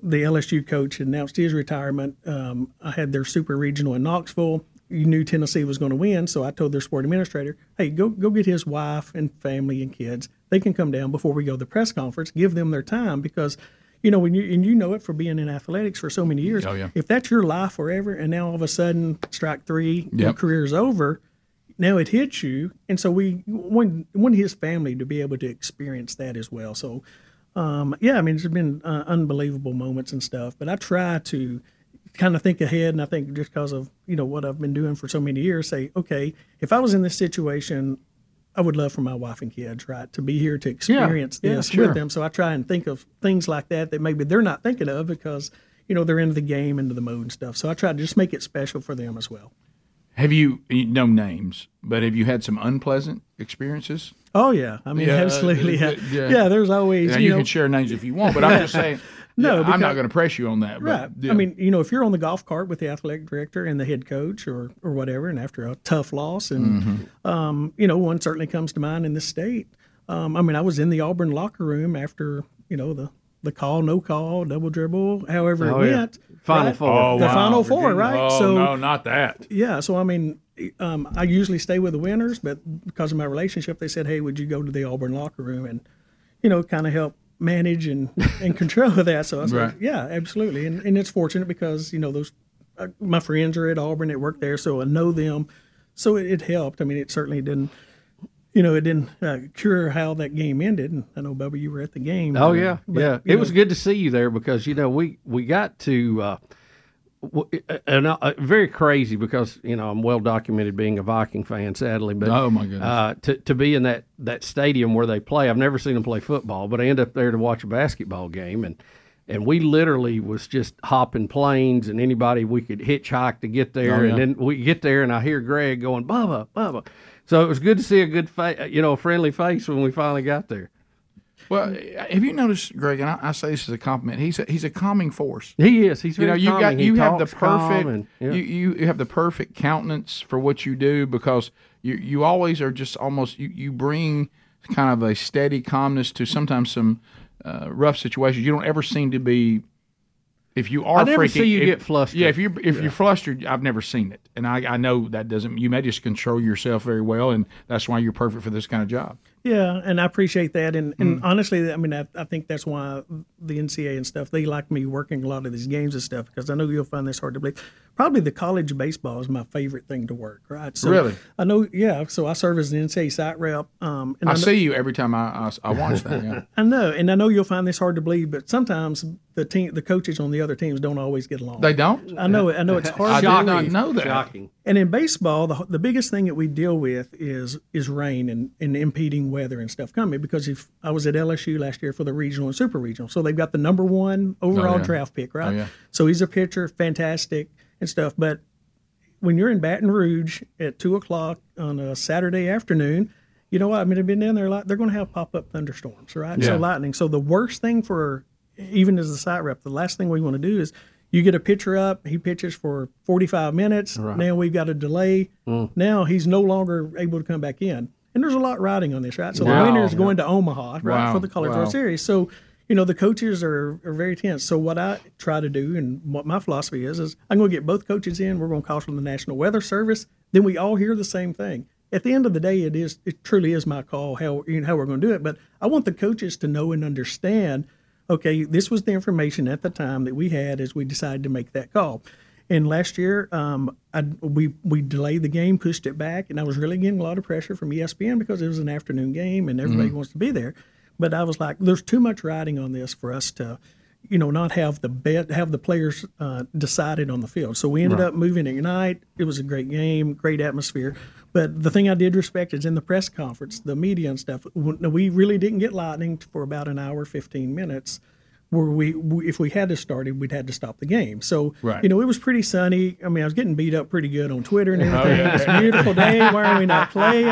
[SPEAKER 3] the LSU coach announced his retirement. Um, I had their super regional in Knoxville. You knew Tennessee was going to win, so I told their sport administrator, "Hey, go go get his wife and family and kids. They can come down before we go to the press conference. Give them their time because." You know, when you and you know it for being in athletics for so many years.
[SPEAKER 1] Oh, yeah.
[SPEAKER 3] If that's your life forever, and now all of a sudden strike three, yep. your career's over, now it hits you and so we want, want his family to be able to experience that as well so um, yeah, I mean, there's been uh, unbelievable moments and stuff, but I try to kind of think ahead, and I think just because of you know what I've been doing for so many years, say, okay, if I was in this situation, I would love for my wife and kids, right, to be here to experience
[SPEAKER 1] yeah,
[SPEAKER 3] this
[SPEAKER 1] sure.
[SPEAKER 3] with them. So I try and think of things like that that maybe they're not thinking of because you know they're into the game, into the mode and stuff. So I try to just make it special for them as well.
[SPEAKER 1] Have you, no names, but have you had some unpleasant experiences?
[SPEAKER 3] Oh yeah, I mean
[SPEAKER 1] Yeah, [laughs]
[SPEAKER 3] absolutely.
[SPEAKER 1] uh,
[SPEAKER 3] Yeah.
[SPEAKER 1] yeah.
[SPEAKER 3] yeah, there's always
[SPEAKER 1] Yeah,
[SPEAKER 3] you,
[SPEAKER 1] you
[SPEAKER 3] know
[SPEAKER 1] can share names if you want, but I'm just [laughs] saying.
[SPEAKER 3] No,
[SPEAKER 1] yeah, I'm not going to press you on that. But,
[SPEAKER 3] Right.
[SPEAKER 1] yeah.
[SPEAKER 3] I mean, you know, if you're on the golf cart with the athletic director and the head coach or, or whatever, and after a tough loss, and,
[SPEAKER 1] Mm-hmm.
[SPEAKER 3] um, you know, one certainly comes to mind in the state. Um, I mean, I was in the Auburn locker room after, you know, the, the call, no call, double dribble, however
[SPEAKER 2] Oh,
[SPEAKER 3] it
[SPEAKER 2] yeah.
[SPEAKER 3] went.
[SPEAKER 2] Final
[SPEAKER 3] right?
[SPEAKER 2] four.
[SPEAKER 1] Oh,
[SPEAKER 3] The
[SPEAKER 1] wow.
[SPEAKER 3] Final Four,
[SPEAKER 1] Virginia.
[SPEAKER 3] right?
[SPEAKER 1] Oh
[SPEAKER 3] So-
[SPEAKER 1] no, not that.
[SPEAKER 3] Yeah. So, I mean, um, I usually stay with the winners, but because of my relationship, they said, hey, would you go to the Auburn locker room and, you know, kind of help manage and, and control of that. So I said,
[SPEAKER 1] Right.
[SPEAKER 3] yeah, absolutely. And, and it's fortunate because, you know, those, uh, my friends are at Auburn that work there, so I know them. So it, it helped. I mean, it certainly didn't, you know, it didn't uh, cure how that game ended. And I know, Bubba, you were at the game.
[SPEAKER 2] Oh yeah,
[SPEAKER 3] But,
[SPEAKER 2] yeah. It
[SPEAKER 3] know,
[SPEAKER 2] was good to see you there because you know we we got to. Uh, and uh, very crazy because you know I'm well documented being a Viking fan, sadly. But
[SPEAKER 1] Oh, my goodness.
[SPEAKER 2] uh, to to be in that that stadium where they play, I've never seen them play football, but I end up there to watch a basketball game, and and we literally was just hopping planes, and anybody we could hitchhike to get there,
[SPEAKER 1] Oh, yeah.
[SPEAKER 2] and then we get there, and I hear Greg going, "Bubba, Bubba." So it was good to see a good face, you know, a friendly face when we finally got there.
[SPEAKER 1] Well, have you noticed, Greg? And I, I say this as a compliment. He's a, he's a calming force.
[SPEAKER 2] He is. He's
[SPEAKER 1] you know you got you have the perfect
[SPEAKER 2] and- yeah.
[SPEAKER 1] you, you have the perfect countenance for what you do because you you always are just almost you, you bring kind of a steady calmness to sometimes some uh, rough situations you don't ever seem to be if you are
[SPEAKER 2] I never
[SPEAKER 1] freaking,
[SPEAKER 2] see you
[SPEAKER 1] if-
[SPEAKER 2] get flustered.
[SPEAKER 1] yeah if you if you're flustered I've never seen it and I, I know that doesn't you may just control yourself very well and that's why you're perfect for this kind of job
[SPEAKER 3] Yeah, and I appreciate that. And, and hmm. honestly, I mean, I, I think that's why the NCAA and stuff they like me working a lot of these games and stuff because I know you'll find this hard to believe. Probably the college baseball is my favorite thing to work. Right? So
[SPEAKER 1] Really?
[SPEAKER 3] I know. Yeah. So I serve as an NCAA site rep. Um, and
[SPEAKER 1] I,
[SPEAKER 3] I, know,
[SPEAKER 1] see you every time I I, I watch that yeah. [laughs]
[SPEAKER 3] I know, and I know you'll find this hard to believe, but sometimes the team, the coaches on the other teams don't always get along.
[SPEAKER 1] they don't
[SPEAKER 3] I know. it. I know it's [laughs] hard.
[SPEAKER 1] I
[SPEAKER 3] to
[SPEAKER 1] did not know that
[SPEAKER 2] Shocking.
[SPEAKER 3] And in baseball, the, the biggest thing that we deal with is is rain and, and impeding weather and stuff coming. Because if I was at LSU last year for the regional and super regional, so they've got the number one overall
[SPEAKER 1] Oh, yeah.
[SPEAKER 3] draft pick, right?
[SPEAKER 1] Oh, yeah.
[SPEAKER 3] So he's a pitcher, fantastic and stuff. But when you're in Baton Rouge at two o'clock on a Saturday afternoon, you know what? I mean, I've been down there a lot. They're going to have pop up thunderstorms, right?
[SPEAKER 1] Yeah.
[SPEAKER 3] So lightning. So the worst thing for even as a site rep, the last thing we want to do is you get a pitcher up, he pitches for 45 minutes. Now we've got a delay.
[SPEAKER 1] Mm.
[SPEAKER 3] Now he's no longer able to come back in. And there's a lot riding on this, right? So
[SPEAKER 1] Wow.
[SPEAKER 3] the winner is going to Omaha, right,
[SPEAKER 1] Wow.
[SPEAKER 3] for the College
[SPEAKER 1] Wow.
[SPEAKER 3] World Series. So, you know, the coaches are, are very tense. So what I try to do and what my philosophy is, is I'm going to get both coaches in. We're going to call from the National Weather Service. Then we all hear the same thing. At the end of the day, it is it truly is my call how you know, how we're going to do it. But I want the coaches to know and understand. Okay, this was the information at the time that we had as we decided to make that call. And last year, um, I, we we delayed the game, pushed it back, and I was really getting a lot of pressure from ESPN because it was an afternoon game and everybody wants to be there. But I was like, there's too much riding on this for us to, you know, not have the bet have the players uh, decided on the field. So we ended up moving it tonight. It was a great game, great atmosphere. But the thing I did respect is in the press conference, the media and stuff. We really didn't get lightning for about an hour, fifteen minutes where we, we if we had to start it, we'd had to stop the game. So
[SPEAKER 1] Right.
[SPEAKER 3] you know, it was pretty sunny. I mean, I was getting beat up pretty good on Twitter and oh, everything. It's a beautiful day. Why are we not playing?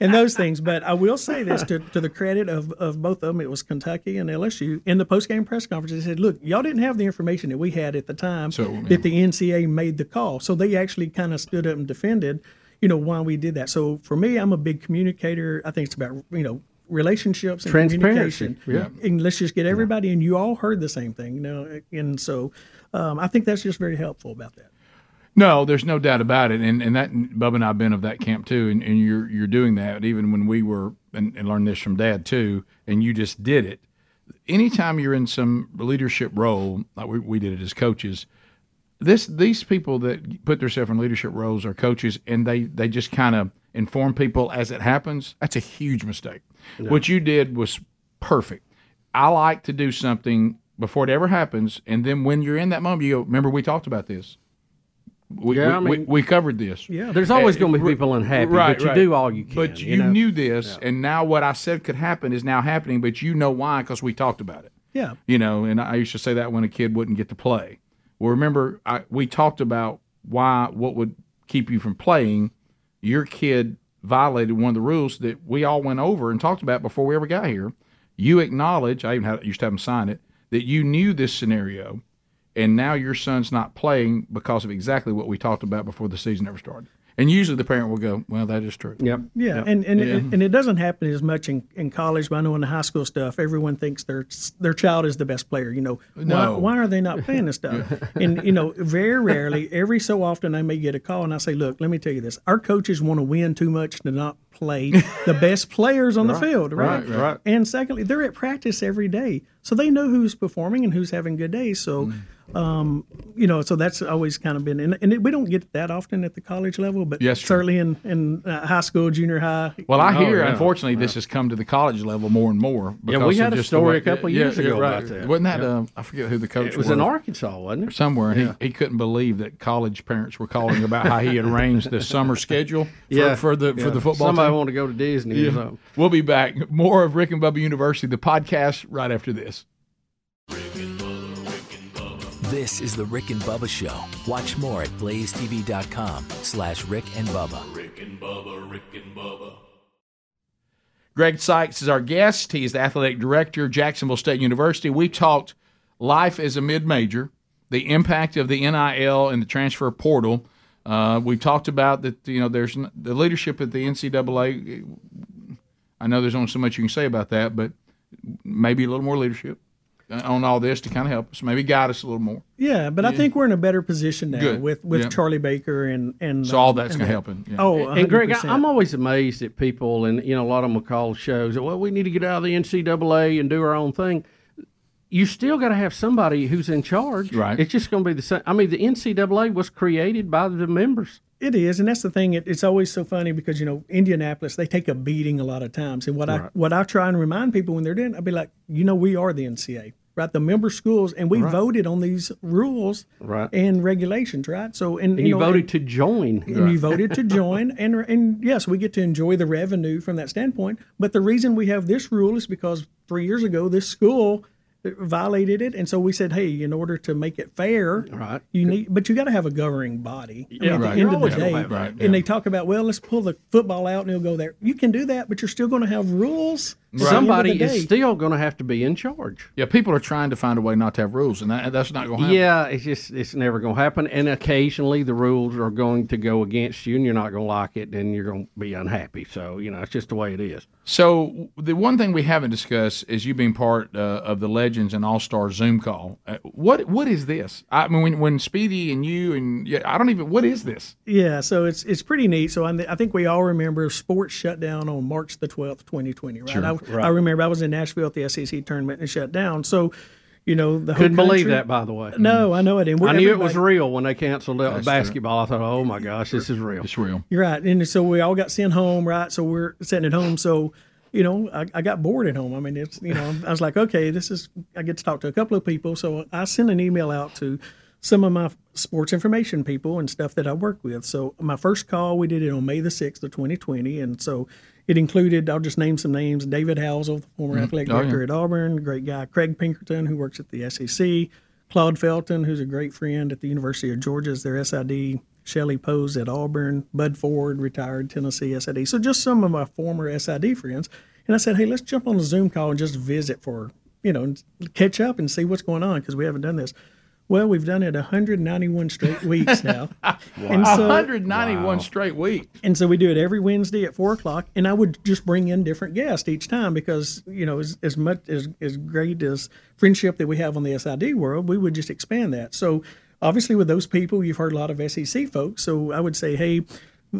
[SPEAKER 3] And those things. But I will say this to, to the credit of, of both of them. It was Kentucky and LSU. In the post game press conference, they said, "Look, y'all didn't have the information that we had at the time
[SPEAKER 1] So, yeah.
[SPEAKER 3] that the NCAA made the call. So they actually kind of stood up and defended." You know why we did that. So for me, I'm a big communicator. I think it's about you know relationships and
[SPEAKER 2] Transparency.
[SPEAKER 3] communication. And let's just get everybody. And you all heard the same thing, you know. And so um, I think that's just very helpful about that.
[SPEAKER 1] No, there's no doubt about it, and and that Bubba and I've been of that camp too, and, and you're you're doing that even when we were and, and learned this from Dad too, and you just did it. Anytime you're in some leadership role, like we, we did it as coaches, this these people that put themselves in leadership roles are coaches, and they they just kind of inform people as it happens. That's a huge mistake. What you did was perfect. I like to do something before it ever happens, and then when you're in that moment, you go, "Remember we talked about this." We,
[SPEAKER 2] Yeah,
[SPEAKER 1] we,
[SPEAKER 2] I mean-
[SPEAKER 1] we covered this.
[SPEAKER 3] Yeah.
[SPEAKER 2] There's always going to be people unhappy,
[SPEAKER 1] right,
[SPEAKER 2] but you
[SPEAKER 1] right.
[SPEAKER 2] do all you can.
[SPEAKER 1] But you,
[SPEAKER 2] know?
[SPEAKER 1] knew this, and now what I said could happen is now happening. But you know why? Because we talked about it.
[SPEAKER 3] Yeah.
[SPEAKER 1] You know, and I used to say that when a kid wouldn't get to play. Well, remember, I, we talked about why what would keep you from playing. Your kid violated one of the rules that we all went over and talked about before we ever got here. You acknowledge, I even had, used to have him sign it, that you knew this scenario, and now your son's not playing because of exactly what we talked about before the season ever started. And usually the parent will go, "Well, that is true."
[SPEAKER 2] Yep.
[SPEAKER 3] Yeah, and and, It, and it doesn't happen as much in, in college, but I know in the high school stuff, everyone thinks their their child is the best player. You know,
[SPEAKER 1] No.
[SPEAKER 3] why, why are they not playing this stuff? [laughs] and you know, very rarely, every so often, I may get a call and I say, "Look, let me tell you this: our coaches want to win too much to not play the best players on the field, right?
[SPEAKER 2] right, right.
[SPEAKER 3] And secondly, they're at practice every day, so they know who's performing and who's having good days. So."
[SPEAKER 1] Mm.
[SPEAKER 3] Um, you know, so that's always kind of been, and, and it, we don't get that often at the college level, but
[SPEAKER 1] Yes,
[SPEAKER 3] certainly in in uh, high school, junior high,
[SPEAKER 1] Well, I
[SPEAKER 2] Oh,
[SPEAKER 1] hear,
[SPEAKER 2] yeah.
[SPEAKER 1] unfortunately, this has come to the college level more and more.
[SPEAKER 2] Yeah, we had a story
[SPEAKER 1] way-
[SPEAKER 2] a couple of years
[SPEAKER 1] yeah,
[SPEAKER 2] ago
[SPEAKER 1] right.
[SPEAKER 2] about that.
[SPEAKER 1] Wasn't that? Uh, I forget who the coach was.
[SPEAKER 2] It was in Arkansas, wasn't it?
[SPEAKER 1] somewhere. and He, he couldn't believe that college parents were calling about how he had arranged the summer schedule for,
[SPEAKER 2] Yeah,
[SPEAKER 1] for the for the football team.
[SPEAKER 2] Somebody
[SPEAKER 1] team.
[SPEAKER 2] want to go to Disney or something.
[SPEAKER 1] We'll be back. More of Rick and Bubba University, the podcast, right after this.
[SPEAKER 4] This is the Rick and Bubba Show. Watch more at blazetv.com slash Rick and Bubba. Rick and Bubba, Rick and Bubba.
[SPEAKER 1] Greg Seitz is our guest. He is the athletic director of Jacksonville State University. We talked life as a mid major, the impact of the NIL and the transfer portal. Uh, we talked about that. You know, there's the leadership at the NCAA. I know there's only so much you can say about that, but maybe a little more leadership on all this to kind of help us, maybe guide us a little more.
[SPEAKER 3] Yeah, but I think we're in a better position now
[SPEAKER 1] Good.
[SPEAKER 3] with with
[SPEAKER 1] Yeah.
[SPEAKER 3] Charlie Baker and and
[SPEAKER 1] So all
[SPEAKER 3] um,
[SPEAKER 1] that's going to
[SPEAKER 3] that.
[SPEAKER 1] help. him. Yeah.
[SPEAKER 3] Oh,
[SPEAKER 2] And Greg, I, I'm always amazed at people, and you know, a lot of them will call shows. Well, we need to get out of the NCAA and do our own thing. You still got to have somebody who's in charge.
[SPEAKER 1] Right.
[SPEAKER 2] It's just going to be the same. I mean, the NCAA was created by the members.
[SPEAKER 3] It is, and that's the thing. It, it's always so funny because you know Indianapolis they take a beating a lot of times, and what I what I try and remind people when they're doing, I'll be like, you know, we are the NCAA, right? The member schools, and we voted on these rules
[SPEAKER 2] Right.
[SPEAKER 3] and regulations, right? So and,
[SPEAKER 2] And you,
[SPEAKER 3] know,
[SPEAKER 2] voted
[SPEAKER 3] and-
[SPEAKER 2] to join.
[SPEAKER 3] and you voted to join [laughs] and and yes we get to enjoy the revenue from that standpoint but the reason we have this rule is because three years ago this school violated it and so we said hey in order to make it fair
[SPEAKER 2] Right.
[SPEAKER 3] you need but you got to have a governing body I mean,
[SPEAKER 2] Yeah,
[SPEAKER 3] at
[SPEAKER 1] right.
[SPEAKER 3] the
[SPEAKER 2] You're
[SPEAKER 3] end of the day.
[SPEAKER 1] Right,
[SPEAKER 3] and they talk about well let's pull the football out and it'll go there you can do that but you're still going to have rules at the end of
[SPEAKER 2] Somebody is still going to have to be in charge.
[SPEAKER 1] Yeah, people are trying to find a way not to have rules, and that, that's not going to happen.
[SPEAKER 2] Yeah, it's just it's never going to happen. And occasionally the rules are going to go against you, and you're not going to like it, and you're going to be unhappy. So you know, it's just the way it is.
[SPEAKER 1] So the one thing we haven't discussed is you being part uh, of the Legends and All Star Zoom call. Uh, what what is this? I mean, when, when Speedy and you and yeah, I don't even. What is this?
[SPEAKER 3] Yeah, so it's it's pretty neat. So I, I think we all remember sports shut down on March the twelfth, twenty twenty. Right? I, I remember I was in Nashville at the SEC tournament and shut down. So, you know, the whole
[SPEAKER 2] Couldn't believe
[SPEAKER 3] country-
[SPEAKER 2] that, by the way.
[SPEAKER 3] No, I know it. And we're
[SPEAKER 2] I knew it was real when they canceled out basketball. I thought, oh my gosh, this is real.
[SPEAKER 1] It's real.
[SPEAKER 3] You're right, and so we all got sent home, right? So we're sitting at home. So, you know, I, I got bored at home. I mean, it's you know, I was like, okay, this is. I get to talk to a couple of people. So I sent an email out to some of my sports information people and stuff that I work with. So my first call, we did it on May the sixth of 2020, and so it included. I'll just name some names: David Housel, the former mm-hmm. athletic
[SPEAKER 1] Oh, yeah.
[SPEAKER 3] director at Auburn, great guy; Craig Pinkerton, who works at the SEC. Claude Felton, who's a great friend at the University of Georgia, is their SID. Shelley Pose at Auburn, Bud Ford, retired Tennessee SID. So just some of my former SID friends. And I said, hey, let's jump on a Zoom call and just visit for, you know, catch up and see what's going on because we haven't done this. Well, we've done it 191 straight weeks [laughs] now. And so,
[SPEAKER 1] 191 straight weeks.
[SPEAKER 3] and so we do it every Wednesday at four o'clock, and I would just bring in different guests each time because you know as, as much as as great as friendship that we have on the SID world, we would just expand that. So obviously with those people, you've heard a lot of SEC folks. So I would say, hey,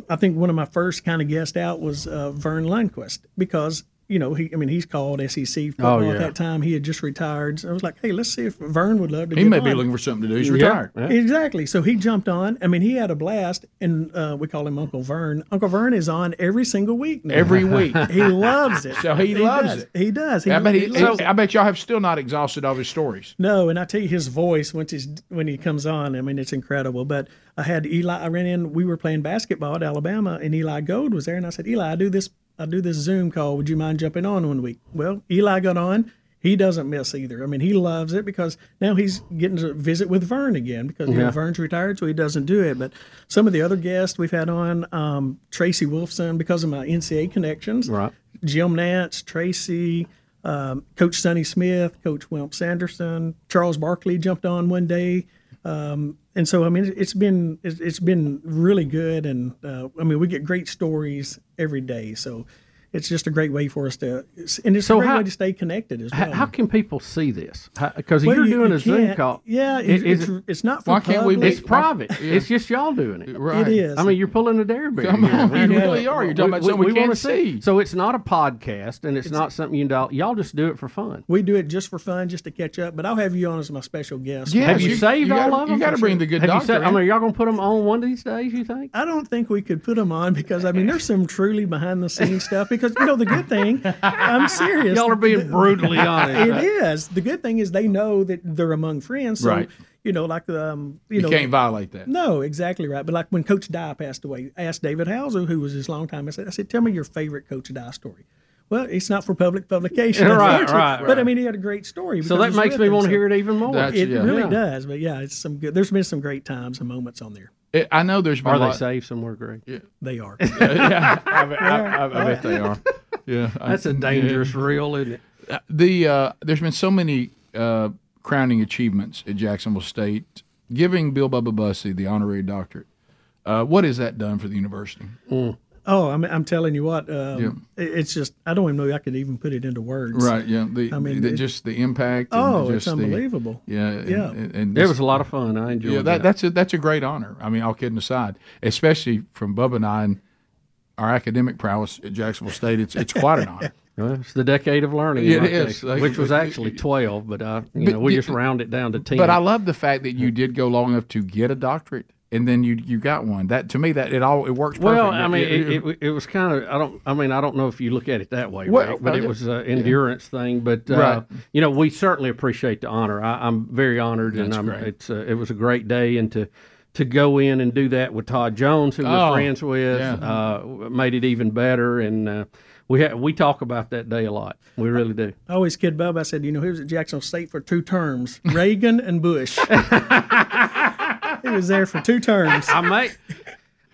[SPEAKER 3] I think one of my first kind of guests out was uh, Verne Lundquist because you know, he I mean, he's called SEC football
[SPEAKER 2] Oh, yeah.
[SPEAKER 3] at that time. He had just retired. So I was like, hey, let's see if Verne would love to.
[SPEAKER 1] He
[SPEAKER 3] get
[SPEAKER 1] may be looking for something to do. He's
[SPEAKER 2] Yeah.
[SPEAKER 1] retired.
[SPEAKER 2] Yeah.
[SPEAKER 3] Exactly. So he jumped on. I mean, he had a blast, and uh, we call him Uncle Verne. Uncle Verne is on every single week now.
[SPEAKER 1] Every week. [laughs]
[SPEAKER 3] he loves it.
[SPEAKER 1] So he loves
[SPEAKER 3] does.
[SPEAKER 1] it.
[SPEAKER 3] He does. He,
[SPEAKER 1] I bet he,
[SPEAKER 3] loves
[SPEAKER 1] I bet y'all have still not exhausted all his stories.
[SPEAKER 3] No, and I tell you, his voice once he's when he comes on, I mean, it's incredible. But I had Eli. I ran in. We were playing basketball at Alabama, and Eli Gold was there, and I said, Eli, I do this. I do this Zoom call. Would you mind jumping on one week? Well, Eli got on. He doesn't miss either. I mean, he loves it because now he's getting to visit with Verne again because you know, Verne's retired, so he doesn't do it. But some of the other guests we've had on, um, Tracy Wolfson, because of my NCAA connections,
[SPEAKER 2] Right.
[SPEAKER 3] Jim Nantz, Tracy, um, Coach Sonny Smith, Coach Wimp Sanderson, Charles Barkley jumped on one day, um, and so I mean it's been it's been really good, and uh, I mean we get great stories every day, so it's just a great way for us to, and it's
[SPEAKER 2] So
[SPEAKER 3] a great
[SPEAKER 2] how-
[SPEAKER 3] way to stay connected as well.
[SPEAKER 2] how can people see this? Because
[SPEAKER 3] Well,
[SPEAKER 2] you're
[SPEAKER 3] you-
[SPEAKER 2] doing
[SPEAKER 3] you
[SPEAKER 2] a Zoom call.
[SPEAKER 3] Yeah,
[SPEAKER 2] Is-
[SPEAKER 3] it's, it's,
[SPEAKER 2] it-
[SPEAKER 3] it's not for
[SPEAKER 1] Why can't we
[SPEAKER 3] public.
[SPEAKER 2] it's private. It's just y'all doing it.
[SPEAKER 1] Right.
[SPEAKER 3] It is.
[SPEAKER 2] I mean, you're pulling a Dareberry.
[SPEAKER 1] Come on,
[SPEAKER 2] We
[SPEAKER 1] you really are. You're talking about something we
[SPEAKER 2] wanna
[SPEAKER 1] can't see.
[SPEAKER 2] So it's not a podcast, and it's, not something you do. Y'all just do it for fun.
[SPEAKER 3] we do it just for fun, just to catch up. But I'll have you on as my special guest.
[SPEAKER 1] Yes,
[SPEAKER 2] Have you, saved
[SPEAKER 1] you
[SPEAKER 2] all
[SPEAKER 1] gotta,
[SPEAKER 2] of them?
[SPEAKER 1] You got to bring the good
[SPEAKER 2] Have
[SPEAKER 1] doctor.
[SPEAKER 2] I mean, y'all gonna put them on one of these days? You think?
[SPEAKER 3] I don't think we could put them on because I mean there's some truly behind the scenes stuff. Because you know the good thing, I'm [laughs] serious.
[SPEAKER 2] Y'all are being brutally [laughs] honest.
[SPEAKER 3] It is the good thing is they know that they're among friends. So,
[SPEAKER 1] Right.
[SPEAKER 3] You know, like the um, you,
[SPEAKER 1] you
[SPEAKER 3] know,
[SPEAKER 1] can't violate that.
[SPEAKER 3] no, exactly right. But like when Coach Dye passed away, I asked David Housel, who was his longtime. I said, I said, tell me your favorite Coach Dye story. Well, it's not for public publication, [laughs]
[SPEAKER 2] Right,
[SPEAKER 3] unfortunately.
[SPEAKER 2] right,
[SPEAKER 3] But I mean, he had a great story.
[SPEAKER 2] So
[SPEAKER 3] because
[SPEAKER 2] that
[SPEAKER 3] it's
[SPEAKER 2] makes me want to
[SPEAKER 3] so
[SPEAKER 2] hear it even more.
[SPEAKER 1] That's-
[SPEAKER 3] It
[SPEAKER 1] Yeah.
[SPEAKER 3] really
[SPEAKER 2] Yeah.
[SPEAKER 3] does. But yeah, it's some good. There's been some great times and moments on there.
[SPEAKER 1] It- I know there's been
[SPEAKER 2] Are
[SPEAKER 1] a
[SPEAKER 2] they
[SPEAKER 1] lot.
[SPEAKER 2] saved somewhere, Greg? Yeah.
[SPEAKER 3] They are. [laughs]
[SPEAKER 1] yeah, [laughs] I, bet- I, I, I bet they are. Yeah,
[SPEAKER 2] That's a dangerous reel, isn't it?
[SPEAKER 1] the uh, there's been so many uh, crowning achievements at Jacksonville State, giving Bill Bubba Bussey the honorary doctorate. Uh, what has that done for the university?
[SPEAKER 3] Oh, I'm, I'm telling you what. Um,
[SPEAKER 1] Yeah.
[SPEAKER 3] It's just I don't even know if I could even put it into words.
[SPEAKER 1] Right. Yeah. The,
[SPEAKER 3] I mean,
[SPEAKER 1] the,
[SPEAKER 3] it-
[SPEAKER 1] just the impact. and
[SPEAKER 3] Oh,
[SPEAKER 1] just
[SPEAKER 3] it's
[SPEAKER 1] the-
[SPEAKER 3] unbelievable.
[SPEAKER 1] yeah. And,
[SPEAKER 3] Yeah.
[SPEAKER 1] And, and
[SPEAKER 2] It was a lot of fun. I enjoyed it.
[SPEAKER 1] yeah.
[SPEAKER 2] that.
[SPEAKER 1] That, that's a that's a great honor. I mean, all kidding aside, especially from Bubba and I and our academic prowess at Jacksonville State, it's it's quite an honor. [laughs]
[SPEAKER 2] Well, it's the decade of learning,
[SPEAKER 1] It
[SPEAKER 2] in my
[SPEAKER 1] is.
[SPEAKER 2] case,
[SPEAKER 1] Like-
[SPEAKER 2] which was actually twelve, but uh, you
[SPEAKER 1] But
[SPEAKER 2] know, we just round it down to ten.
[SPEAKER 1] But I love the fact that you did go long enough to get a doctorate, and then you you got one. That to me, that it all it works. Perfect.
[SPEAKER 2] well, I mean,
[SPEAKER 1] It-
[SPEAKER 2] it, it, it was kind of. I don't. I mean, I don't know if you look at it that way,
[SPEAKER 1] Well,
[SPEAKER 2] right? But it was an endurance thing. But uh,
[SPEAKER 1] Right.
[SPEAKER 2] you know, we certainly appreciate the honor. I, I'm very honored, and I'm,
[SPEAKER 1] great.
[SPEAKER 2] it's uh, it was a great day, and to to go in and do that with Todd Jones, who
[SPEAKER 1] Oh,
[SPEAKER 2] we're friends with,
[SPEAKER 1] yeah.
[SPEAKER 2] uh, made it even better. And uh, we ha- we talk about that day a lot. We really do.
[SPEAKER 3] I always kid Bub. I said, you know, he was at Jacksonville State for two terms, Reagan and Bush. [laughs] he was there for two terms.
[SPEAKER 2] I may.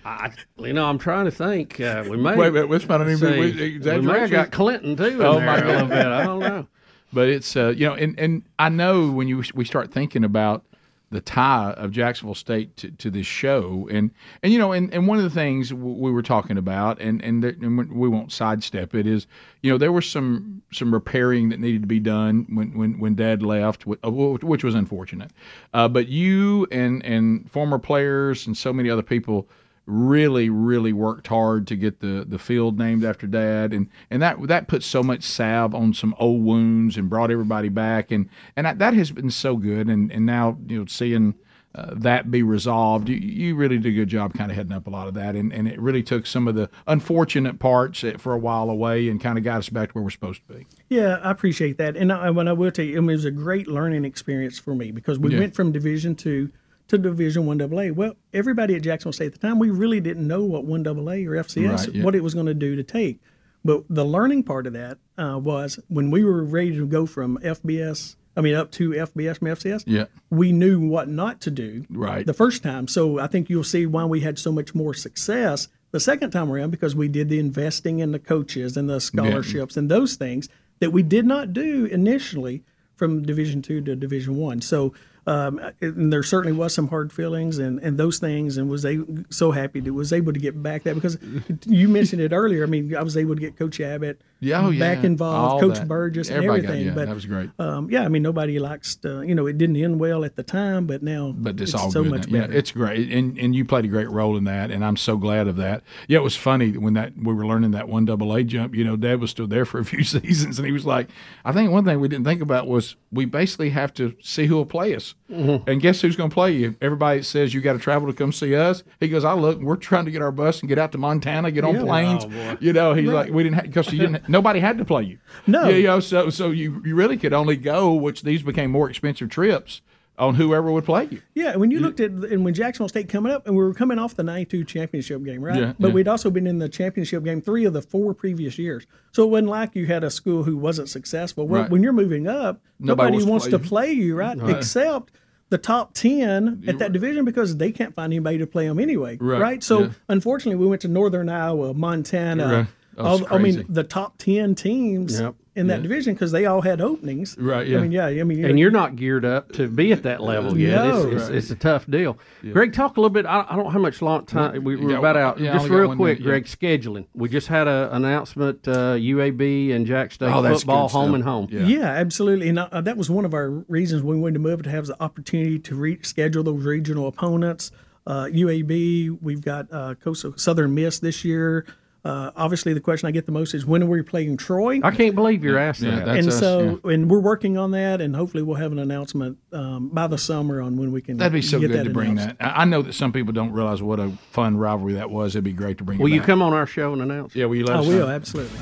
[SPEAKER 2] I, you know, I'm trying to think. Uh, we may.
[SPEAKER 1] Wait, wait, this might not even be
[SPEAKER 2] see,
[SPEAKER 1] with
[SPEAKER 2] we may have got Clinton too. In
[SPEAKER 1] Oh,
[SPEAKER 2] there
[SPEAKER 1] my
[SPEAKER 2] a little bit. I don't know.
[SPEAKER 1] But it's uh, you know, and and I know when you we start thinking about the tie of Jacksonville State to, to this show, and and you know, and, and one of the things we were talking about, and and, that- and we won't sidestep it, is you know there was some some repairing that needed to be done when when, when Dad left, uh, wh- which was unfortunate. Uh, but you and and former players and so many other people really really worked hard to get the the field named after dad. And and that that put so much salve on some old wounds and brought everybody back. And and that, that has been so good. And and now you know seeing uh, that be resolved you, you really did a good job kind of heading up a lot of that. And, and it really took some of the unfortunate parts for a while away and kind of got us back to where we're supposed to be.
[SPEAKER 3] Yeah, I appreciate that, and I, when I will tell you, I mean, it was a great learning experience for me because we
[SPEAKER 1] Yeah.
[SPEAKER 3] went from Division two to Division one AA. Well, everybody at Jacksonville State at the time, we really didn't know what one AA or FCS
[SPEAKER 1] Right, yeah.
[SPEAKER 3] what it was going to do to take. But the learning part of that uh, was when we were ready to go from FBS, I mean, up to FBS from FCS.
[SPEAKER 1] Yeah.
[SPEAKER 3] we knew what not to do
[SPEAKER 1] Right.
[SPEAKER 3] the first time. So I think you'll see why we had so much more success the second time around because we did the investing in the coaches and the scholarships and those things that we did not do initially from Division two to Division one. So um, and there certainly was some hard feelings and, and those things, and was a, so happy that was able to get back that because you mentioned it earlier. I mean, I was able to get Coach Abbott
[SPEAKER 1] Yeah, oh,
[SPEAKER 3] back
[SPEAKER 1] yeah.
[SPEAKER 3] involved,
[SPEAKER 1] All
[SPEAKER 3] Coach
[SPEAKER 1] that.
[SPEAKER 3] Burgess, and
[SPEAKER 1] Everybody got-
[SPEAKER 3] everything.
[SPEAKER 1] yeah,
[SPEAKER 3] but
[SPEAKER 1] that was great.
[SPEAKER 3] Um, yeah, I mean, nobody likes to, you know, it didn't end well at the time, but now
[SPEAKER 1] but it's,
[SPEAKER 3] it's
[SPEAKER 1] all
[SPEAKER 3] so
[SPEAKER 1] good.
[SPEAKER 3] much
[SPEAKER 1] now.
[SPEAKER 3] better.
[SPEAKER 1] Yeah, it's great, and and you played a great role in that, and I'm so glad of that. Yeah, it was funny when that we were learning that one double A jump. You know, Dad was still there for a few [laughs] seasons, and he was like, "I think one thing we didn't think about was we basically have to see who will play us,
[SPEAKER 3] Mm-hmm.
[SPEAKER 1] and guess who's going to play you? Everybody says you got to travel to come see us. He goes, I look, we're trying to get our bus and get out to Montana, get on
[SPEAKER 3] Yeah.
[SPEAKER 1] planes. you know, he's like, we didn't because you didn't. [laughs] Nobody had to play you.
[SPEAKER 3] No.
[SPEAKER 1] you know, so so you you really could only go, which these became more expensive trips on whoever would play you.
[SPEAKER 3] Yeah, when you looked at and when Jacksonville State coming up, and we were coming off the '92 championship game, right?
[SPEAKER 1] Yeah,
[SPEAKER 3] but
[SPEAKER 1] yeah.
[SPEAKER 3] we'd also been in the championship game three of the four previous years. So it wasn't like you had a school who wasn't successful. Well,
[SPEAKER 1] Right.
[SPEAKER 3] when you're moving up,
[SPEAKER 1] Nobody
[SPEAKER 3] nobody,
[SPEAKER 1] wants to
[SPEAKER 3] wants
[SPEAKER 1] play
[SPEAKER 3] to play you, right? Except the top 10 at that division because they can't find anybody to play them anyway,
[SPEAKER 1] Right, right?
[SPEAKER 3] So
[SPEAKER 1] yeah.
[SPEAKER 3] unfortunately, we went to Northern Iowa, Montana.
[SPEAKER 1] Right.
[SPEAKER 3] I mean, the top 10 teams
[SPEAKER 2] Yep.
[SPEAKER 3] In that division because they all had openings.
[SPEAKER 1] Right, yeah.
[SPEAKER 3] I mean, yeah. I mean,
[SPEAKER 2] and you're not geared up to be at that level yet.
[SPEAKER 3] No.
[SPEAKER 2] it's, it's, it's a tough deal. Greg, talk a little bit. I, I don't know how much long time we, we're
[SPEAKER 1] got-
[SPEAKER 2] about out.
[SPEAKER 1] yeah,
[SPEAKER 2] Just real quick,
[SPEAKER 1] minute, yeah.
[SPEAKER 2] Greg. Scheduling. We just had an announcement. Uh, UAB and Jax State
[SPEAKER 1] Oh,
[SPEAKER 2] football home and home.
[SPEAKER 1] Yeah.
[SPEAKER 3] Yeah, absolutely. And uh, that was one of our reasons we wanted to move to have the opportunity to reschedule those regional opponents. Uh, UAB, we've got uh, Coastal Southern Miss this year. Uh, obviously, the question I get the most is when are we playing Troy?
[SPEAKER 2] I can't believe you're asking
[SPEAKER 1] Yeah,
[SPEAKER 2] that.
[SPEAKER 1] that's
[SPEAKER 3] and
[SPEAKER 1] us,
[SPEAKER 3] so, and we're working on that, and hopefully, we'll have an announcement um, by the summer on when we can.
[SPEAKER 1] That'd be so
[SPEAKER 3] get
[SPEAKER 1] good
[SPEAKER 3] that
[SPEAKER 1] to bring
[SPEAKER 3] announced.
[SPEAKER 1] that. I I know that some people don't realize what a fun rivalry that was. It'd be great to bring.
[SPEAKER 2] Will
[SPEAKER 1] it
[SPEAKER 2] you
[SPEAKER 1] back.
[SPEAKER 2] come on our show and announce?
[SPEAKER 1] Yeah, will you let
[SPEAKER 3] I
[SPEAKER 1] us
[SPEAKER 3] will
[SPEAKER 1] know?
[SPEAKER 3] absolutely.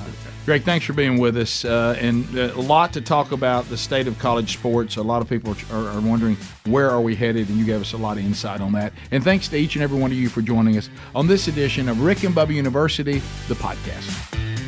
[SPEAKER 1] Greg, thanks for being with us, uh, and uh, a lot to talk about the state of college sports. A lot of people are, are wondering where are we headed, and you gave us a lot of insight on that. And thanks to each and every one of you for joining us on this edition of Rick and Bubba University, the podcast.